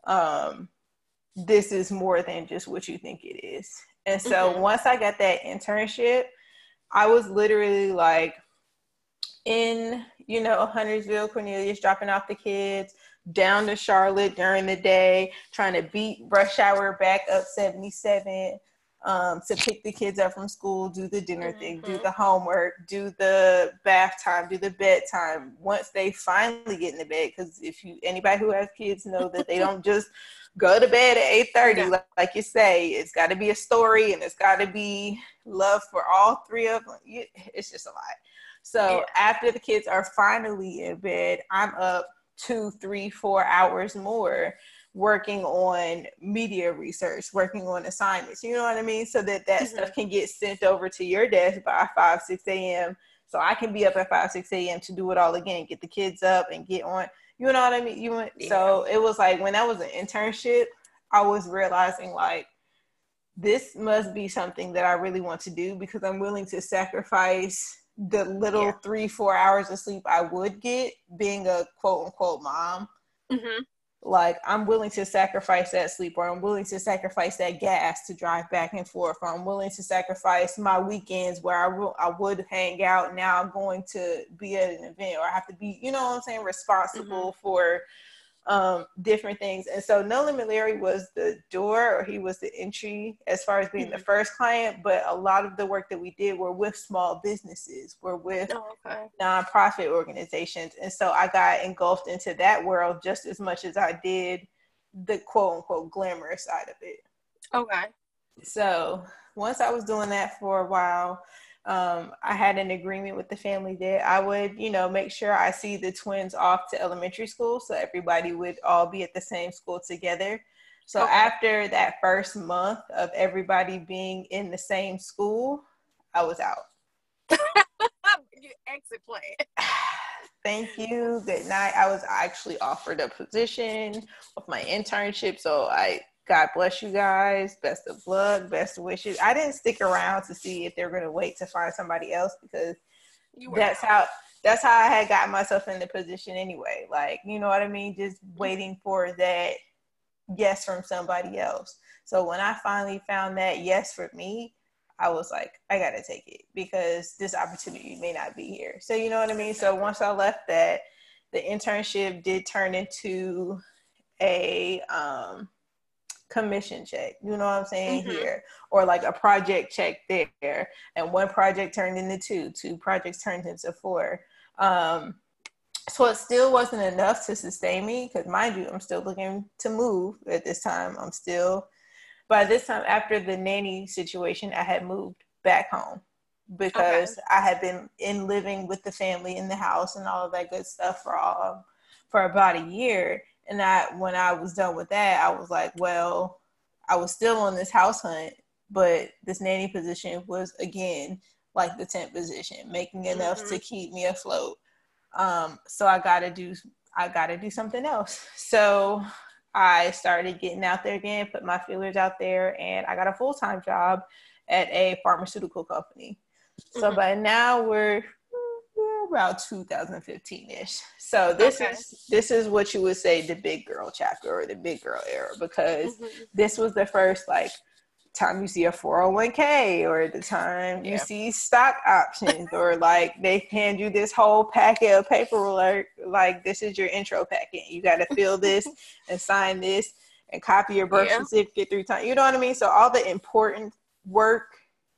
um, this is more than just what you think it is. And so mm-hmm. once I got that internship, I was literally like in, you know, Huntersville, Cornelius, dropping off the kids down to Charlotte during the day, trying to beat rush hour back up 77 um, to pick the kids up from school, do the dinner mm-hmm. thing, do mm-hmm. the homework, do the bath time, do the bedtime. Once they finally get in the bed, because if you anybody who has kids know that they don't just go to bed at eight thirty, yeah. like, like, you say. It's got to be a story, and it's got to be love for all three of them. It's just a lot. So yeah. after the kids are finally in bed, I'm up two, three, four hours more working on media research, working on assignments. You know what I mean? So that that mm-hmm. stuff can get sent over to your desk by five, six a.m. So I can be up at five, six a.m. to do it all again, get the kids up and get on. You know what I mean? You went, yeah. so it was like when that was an internship, I was realizing like this must be something that I really want to do because I'm willing to sacrifice the little yeah. three, four hours of sleep I would get being a quote unquote mom. Mm-hmm like I'm willing to sacrifice that sleep or I'm willing to sacrifice that gas to drive back and forth. Or I'm willing to sacrifice my weekends where I, will, I would hang out. Now I'm going to be at an event or I have to be you know what I'm saying responsible mm-hmm. for um, different things. And so No Limit Larry was the door or he was the entry as far as being mm-hmm. the first client, but a lot of the work that we did were with small businesses, were with oh, okay. nonprofit organizations. And so I got engulfed into that world just as much as I did the quote unquote glamorous side of it. Okay. So once I was doing that for a while, um, I had an agreement with the family that I would, you know, make sure I see the twins off to elementary school so everybody would all be at the same school together. So okay. after that first month of everybody being in the same school, I was out. *laughs* exit plan. *sighs* Thank you. Good night. I was actually offered a position of my internship, so I God bless you guys. Best of luck. Best wishes. I didn't stick around to see if they're going to wait to find somebody else because that's how that's how I had gotten myself in the position anyway. Like, you know what I mean? Just waiting for that yes from somebody else. So when I finally found that yes for me, I was like, I gotta take it because this opportunity may not be here. So you know what I mean? So once I left that, the internship did turn into a um commission check. You know what I'm saying mm-hmm. here, or like a project check there, and one project turned into two, two projects turned into four. Um, so it still wasn't enough to sustain me because, mind you, I'm still looking to move at this time. I'm still, by this time after the nanny situation, I had moved back home because okay. I had been in living with the family in the house and all of that good stuff for all for about a year and I, when I was done with that, I was like, well, I was still on this house hunt, but this nanny position was again like the tent position, making enough mm-hmm. to keep me afloat. Um, so I gotta do I gotta do something else. *laughs* So I started getting out there again, put my feelers out there, and I got a full time job at a pharmaceutical company. So mm-hmm. by now we're about 2015ish. So this okay. is this is what you would say the big girl chapter or the big girl era because mm-hmm. this was the first like time you see a 401k or the time yeah. you see stock options or *laughs* like they hand you this whole packet of paperwork like this is your intro packet you got to fill this *laughs* and sign this and copy your birth yeah. certificate three times you know what i mean so all the important work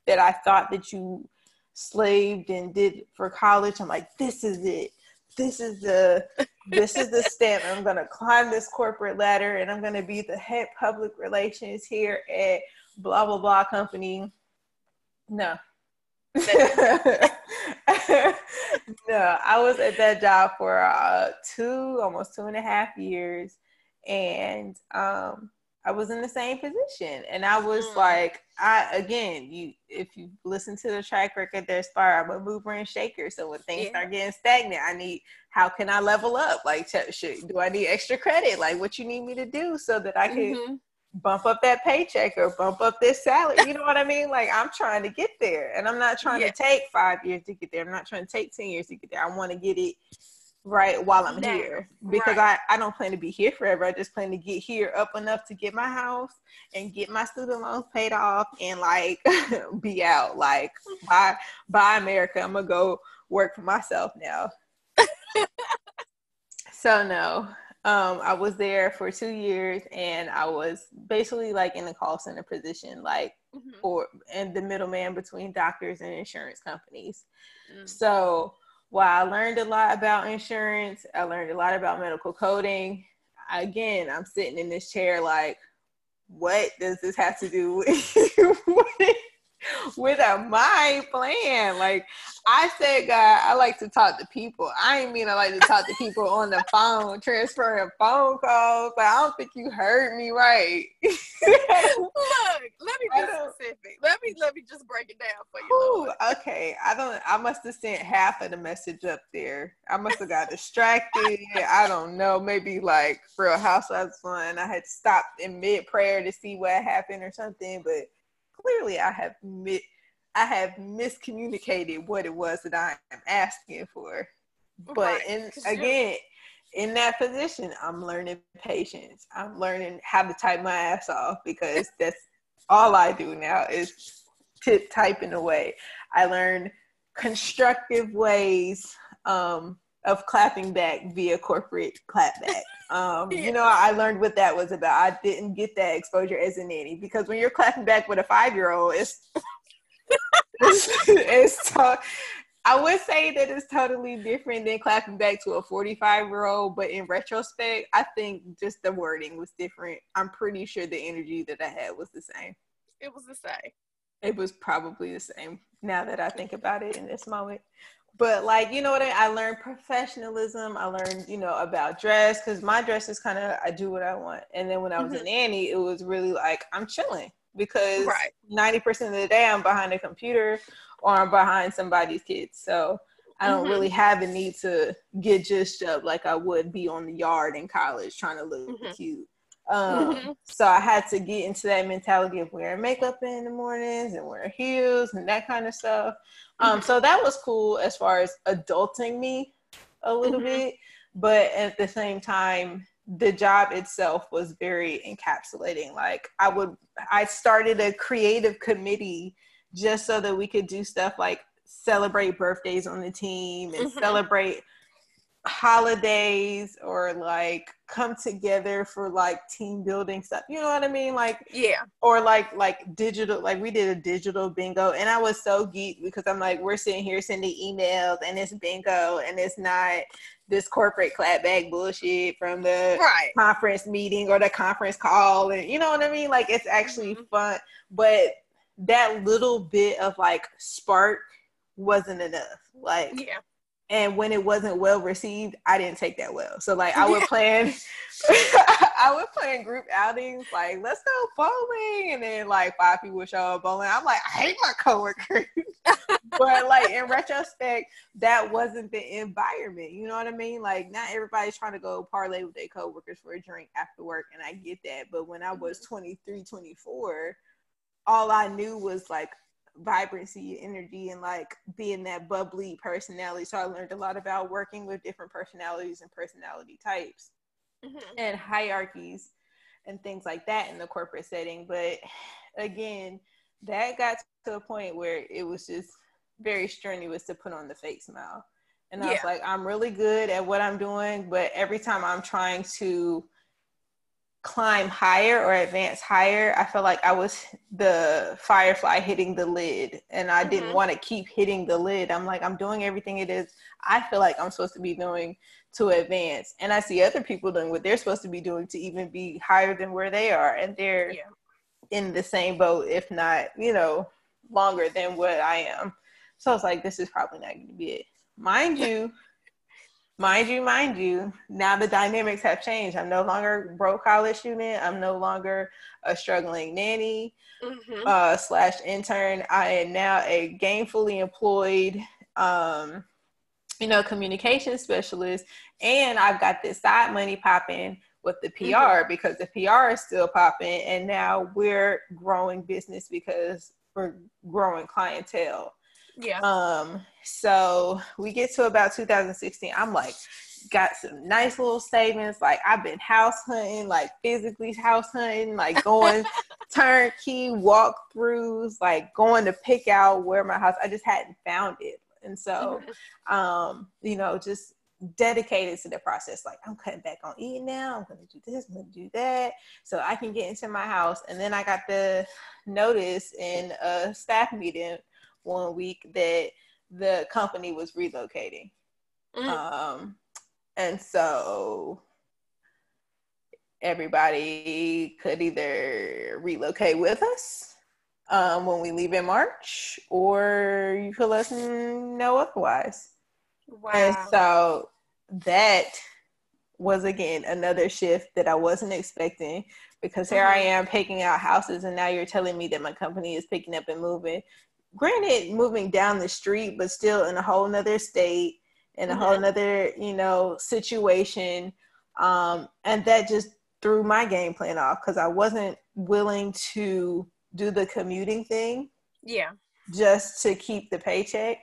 that I thought that you slaved and did for college. I'm like, this is it. This is the this is the step. I'm gonna climb this corporate ladder and I'm gonna be the head public relations here at blah blah blah company. No. *laughs* no, I was at that job for uh, two, almost two and a half years, and um, I was in the same position. And I was mm. like, I again, you if you listen to the track record, there's fire. I'm a mover and shaker. So when things yeah. start getting stagnant, I need how can I level up? Like, should, do I need extra credit? Like, what you need me to do so that I can mm-hmm. bump up that paycheck or bump up this salary? You know what I mean? Like, I'm trying to get there, and I'm not trying yeah. to take five years to get there. I'm not trying to take ten years to get there. I want to get it right while I'm now, here because right. I, I don't plan to be here forever. I just plan to get here up enough to get my house and get my student loans paid off and like *laughs* be out. Like bye bye America. I'm gonna go work for myself now. *laughs* so no. Um, I was there for two years and I was basically like in the call center position, like mm-hmm. for and the middleman between doctors and insurance companies. Mm. So while I learned a lot about insurance, I learned a lot about medical coding. Again, I'm sitting in this chair like, what does this have to do with *laughs* *laughs* with a mind plan. Like I said, God, I like to talk to people. I ain't mean I like to talk to people on the phone, transferring phone calls. But I don't think you heard me right. *laughs* Look, let me be specific. Let me let me just break it down for you. Ooh, okay, I don't. I must have sent half of the message up there. I must have got distracted. I don't know. Maybe like Real Housewives fun. I had stopped in mid prayer to see what happened or something, but clearly I have mi- I have miscommunicated what it was that I am asking for. But right. in again, in that position, I'm learning patience. I'm learning how to type my ass off because *laughs* that's all I do now is t- typing away. I learned constructive ways um, of clapping back via corporate clapback. Um, *laughs* you know, I learned what that was about. I didn't get that exposure as a nanny because when you're clapping back with a five year old, it's it's, *laughs* it's to- I would say that it's totally different than clapping back to a 45 year old, but in retrospect, I think just the wording was different. I'm pretty sure the energy that I had was the same. It was the same. It was probably the same now that I think about it in this moment but like you know what I, I learned professionalism i learned you know about dress because my dress is kind of i do what i want and then when i was mm-hmm. a nanny it was really like i'm chilling because right. 90% of the day i'm behind a computer or i'm behind somebody's kids so i don't mm-hmm. really have a need to get just up like i would be on the yard in college trying to look mm-hmm. cute um, mm-hmm. So I had to get into that mentality of wearing makeup in the mornings and wearing heels and that kind of stuff. Um, mm-hmm. So that was cool as far as adulting me a little mm-hmm. bit, but at the same time, the job itself was very encapsulating. Like I would, I started a creative committee just so that we could do stuff like celebrate birthdays on the team and mm-hmm. celebrate holidays or like come together for like team building stuff you know what i mean like yeah or like like digital like we did a digital bingo and i was so geeked because i'm like we're sitting here sending emails and it's bingo and it's not this corporate clapback bullshit from the right. conference meeting or the conference call and you know what i mean like it's actually mm-hmm. fun but that little bit of like spark wasn't enough like yeah and when it wasn't well received i didn't take that well. So like i would *laughs* plan *laughs* i would plan group outings like let's go bowling and then like five people would show up bowling. I'm like i hate my coworkers. *laughs* But like in retrospect that wasn't the environment you know what i mean? Like not everybody's trying to go parlay with their coworkers for a drink after work and i get that. But when i was mm-hmm. 23 24 all i knew was like vibrancy, and energy, and like being that bubbly personality. So I learned a lot about working with different personalities and personality types mm-hmm. and hierarchies and things like that in the corporate setting. But again, that got to a point where it was just very strenuous to put on the fake smile. And I yeah. was like, I'm really good at what I'm doing, but every time I'm trying to climb higher or advance higher, I felt like I was the firefly hitting the lid and I didn't mm-hmm. want to keep hitting the lid. I'm like, I'm doing everything it is I feel like I'm supposed to be doing to advance. And I see other people doing what they're supposed to be doing to even be higher than where they are. And they're yeah. in the same boat, if not, you know, longer than what I am. So I was like, this is probably not going to be it. Mind *laughs* you, mind you, mind you, now the dynamics have changed. I'm no longer broke college student. I'm no longer a struggling nanny mm-hmm. uh, slash intern. I am now a gainfully employed, um, you know, communication specialist, and I've got this side money popping with the PR mm-hmm. because the PR is still popping, and now we're growing business because we're growing clientele. Yeah. Um, so we get to about 2016. I'm like, got some nice little savings. Like I've been house hunting, like physically house hunting, like going *laughs* turnkey walkthroughs, like going to pick out where my house. I just hadn't found it, and so, um, you know, just dedicated to the process. Like I'm cutting back on eating now. I'm gonna do this. I'm gonna do that, so I can get into my house. And then I got the notice in a staff meeting one week that the company was relocating. Mm. Um, and so everybody could either relocate with us um, when we leave in March, or you could let us know otherwise. Wow. And so that was again another shift that I wasn't expecting because here mm-hmm. I am picking out houses, and now you're telling me that my company is picking up and moving granted moving down the street but still in a whole nother state in a mm-hmm. whole nother you know situation um, and that just threw my game plan off because i wasn't willing to do the commuting thing yeah just to keep the paycheck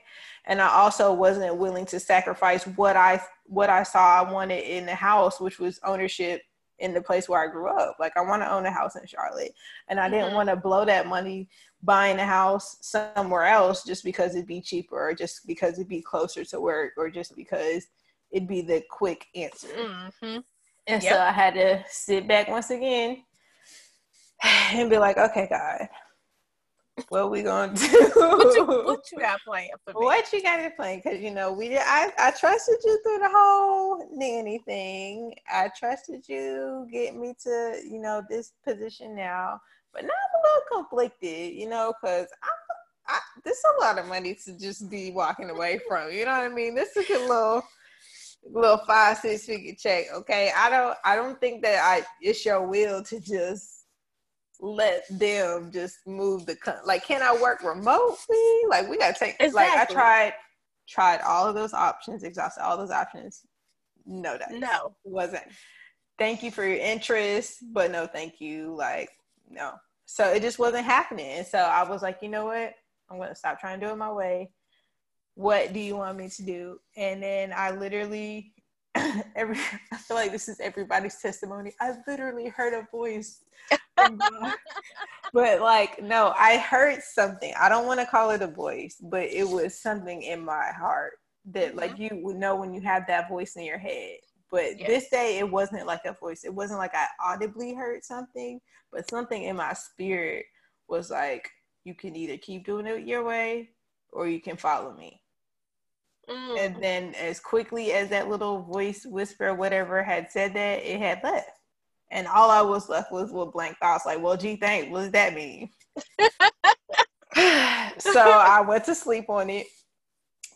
and i also wasn't willing to sacrifice what i what i saw i wanted in the house which was ownership in the place where I grew up. Like I want to own a house in Charlotte, and I didn't mm-hmm. want to blow that money buying a house somewhere else just because it'd be cheaper, or just because it'd be closer to work, or just because it'd be the quick answer. Mm-hmm. And yep. so I had to sit back once again *sighs* and be like, okay, God, what we gonna *laughs* do? what, you, what you got planned for me? What you got in plan? Because you know we did. I I trusted you through the whole nanny thing. I trusted you get me to you know this position now, but now I'm a little conflicted. You know, because I. I, this is a lot of money to just be walking away *laughs* from. You know what I mean? This is a little, little five six figure check. Okay, I don't, I don't think that I it's your will to just let them just move the like can i work remotely? Like we gotta take exactly. like i tried tried all of those options exhausted all those options. No that no. Wasn't. Thank you for your interest but no thank you. Like no. So it just wasn't happening. So i was like you know what? I'm gonna stop trying to do it my way. What do you want me to do? And then i literally *coughs* every I feel like this is everybody's testimony. I literally heard a voice. *laughs* *laughs* but like no, I heard something. I don't want to call it a voice, but it was something in my heart that mm-hmm. like you would know when you have that voice in your head. But yes. this day it wasn't like a voice. It wasn't like I audibly heard something, but something in my spirit was like you can either keep doing it your way or you can follow me. Mm. And then, as quickly as that little voice whisper, whatever, had said that, it had left. And all I was left was with blank thoughts like, well, gee, thanks. What does that mean? *sighs* *laughs* so I went to sleep on it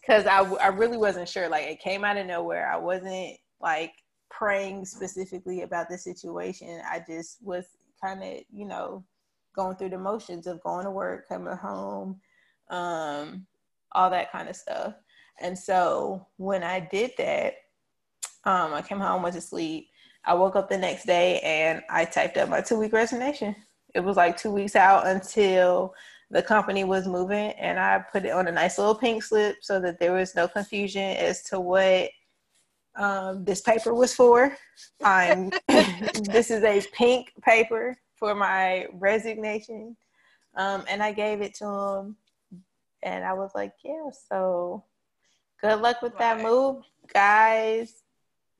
because I, I really wasn't sure. Like, it came out of nowhere. I wasn't like praying specifically about the situation. I just was kind of, you know, going through the motions of going to work, coming home, um, all that kind of stuff. And so when I did that, um, I came home, went to sleep. I woke up the next day and I typed up my two week resignation. It was like two weeks out until the company was moving, and I put it on a nice little pink slip so that there was no confusion as to what um, this paper was for. I'm *laughs* this is a pink paper for my resignation, um, and I gave it to him, and I was like, yeah, so Good luck with that move, guys.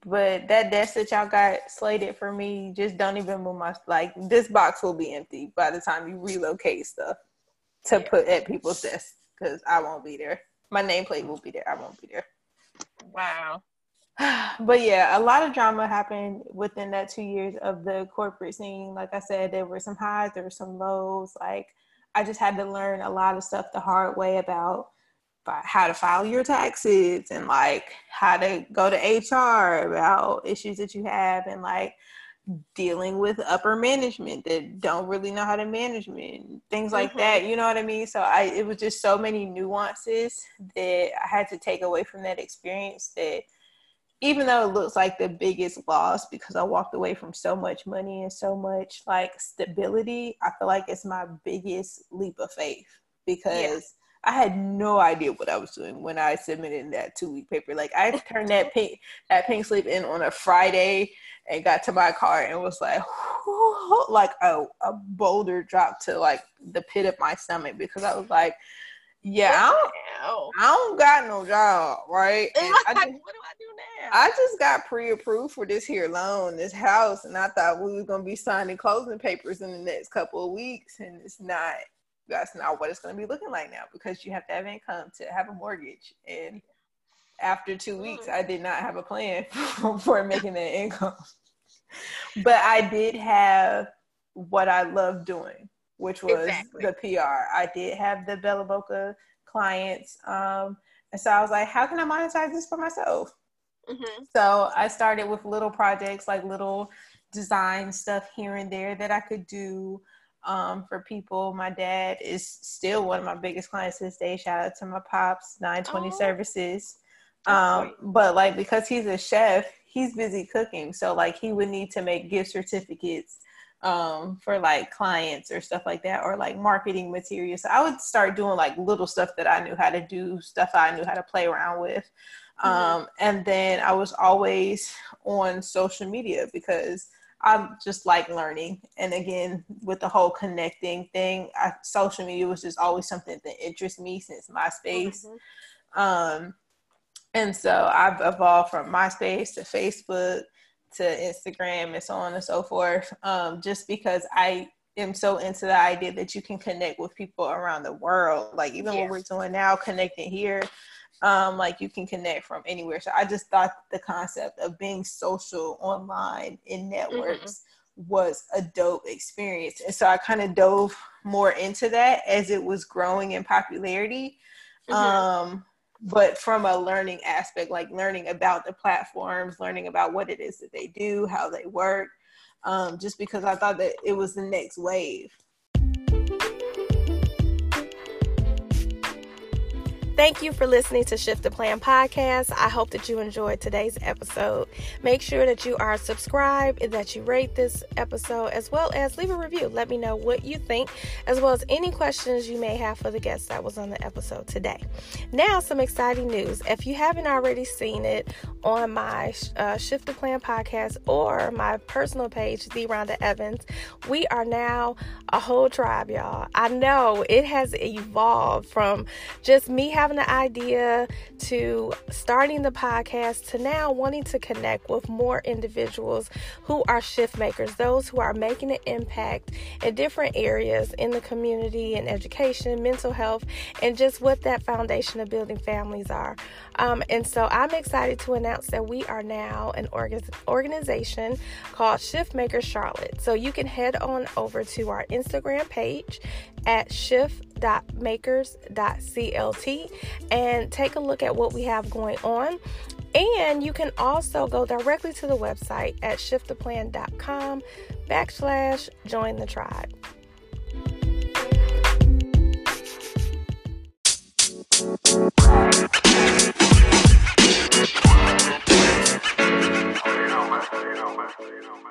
but that desk that y'all got slated for me, just don't even move my like this box will be empty by the time you relocate stuff to yeah. put at people's desks because I won't be there. My nameplate will be there. I won't be there. Wow. *sighs* but yeah, a lot of drama happened within that two years of the corporate scene. Like I said, there were some highs, there were some lows. Like I just had to learn a lot of stuff the hard way about how to file your taxes and like how to go to HR about issues that you have and like dealing with upper management that don't really know how to management things like mm-hmm. that you know what i mean so i it was just so many nuances that i had to take away from that experience that even though it looks like the biggest loss because i walked away from so much money and so much like stability i feel like it's my biggest leap of faith because yeah I had no idea what I was doing when I submitted that two week paper. Like I turned that pink that pink slip in on a Friday and got to my car and was like *laughs* like a, a boulder dropped to like the pit of my stomach because I was like, yeah, I don't, I don't got no job, right? I just, what do I do now? I just got pre-approved for this here loan, this house, and I thought we was gonna be signing closing papers in the next couple of weeks, and it's not that's not what it's going to be looking like now because you have to have income to have a mortgage and after two weeks i did not have a plan *laughs* for making that income *laughs* but i did have what i love doing which was exactly. the pr i did have the bella boca clients um, and so i was like how can i monetize this for myself mm-hmm. so i started with little projects like little design stuff here and there that i could do um, for people. My dad is still one of my biggest clients to this day. Shout out to my pops, 920 oh, Services. Um, but like because he's a chef, he's busy cooking. So like he would need to make gift certificates um, for like clients or stuff like that, or like marketing materials. So I would start doing like little stuff that I knew how to do, stuff I knew how to play around with. Mm-hmm. Um, and then I was always on social media because I just like learning. And again, with the whole connecting thing, I, social media was just always something that interests me since MySpace. Mm-hmm. Um, and so I've evolved from MySpace to Facebook to Instagram and so on and so forth, um, just because I am so into the idea that you can connect with people around the world. Like even what we're doing now, connecting here, um, like you can connect from anywhere. So I just thought the concept of being social online in networks mm-hmm. was a dope experience. And so I kind of dove more into that as it was growing in popularity. Mm-hmm. Um, but from a learning aspect, like learning about the platforms, learning about what it is that they do, how they work, um, just because I thought that it was the next wave. Thank you for listening to Shift the Plan podcast. I hope that you enjoyed today's episode. Make sure that you are subscribed and that you rate this episode as well as leave a review. Let me know what you think, as well as any questions you may have for the guest that was on the episode today. Now, some exciting news. If you haven't already seen it on my uh, Shift the Plan podcast or my personal page, The Rhonda Evans, we are now a whole tribe, y'all. I know it has evolved from just me having having the idea to starting the podcast to now wanting to connect with more individuals who are shift makers, those who are making an impact in different areas in the community and education, mental health, and just what that foundation of building families are. Um, and so I'm excited to announce that we are now an orga- organization called Shift Maker Charlotte. So you can head on over to our Instagram page at shift.makers.clt and take a look at what we have going on. And you can also go directly to the website at shifttoplan.com backslash join the tribe. Oh, you know, man, you know, man.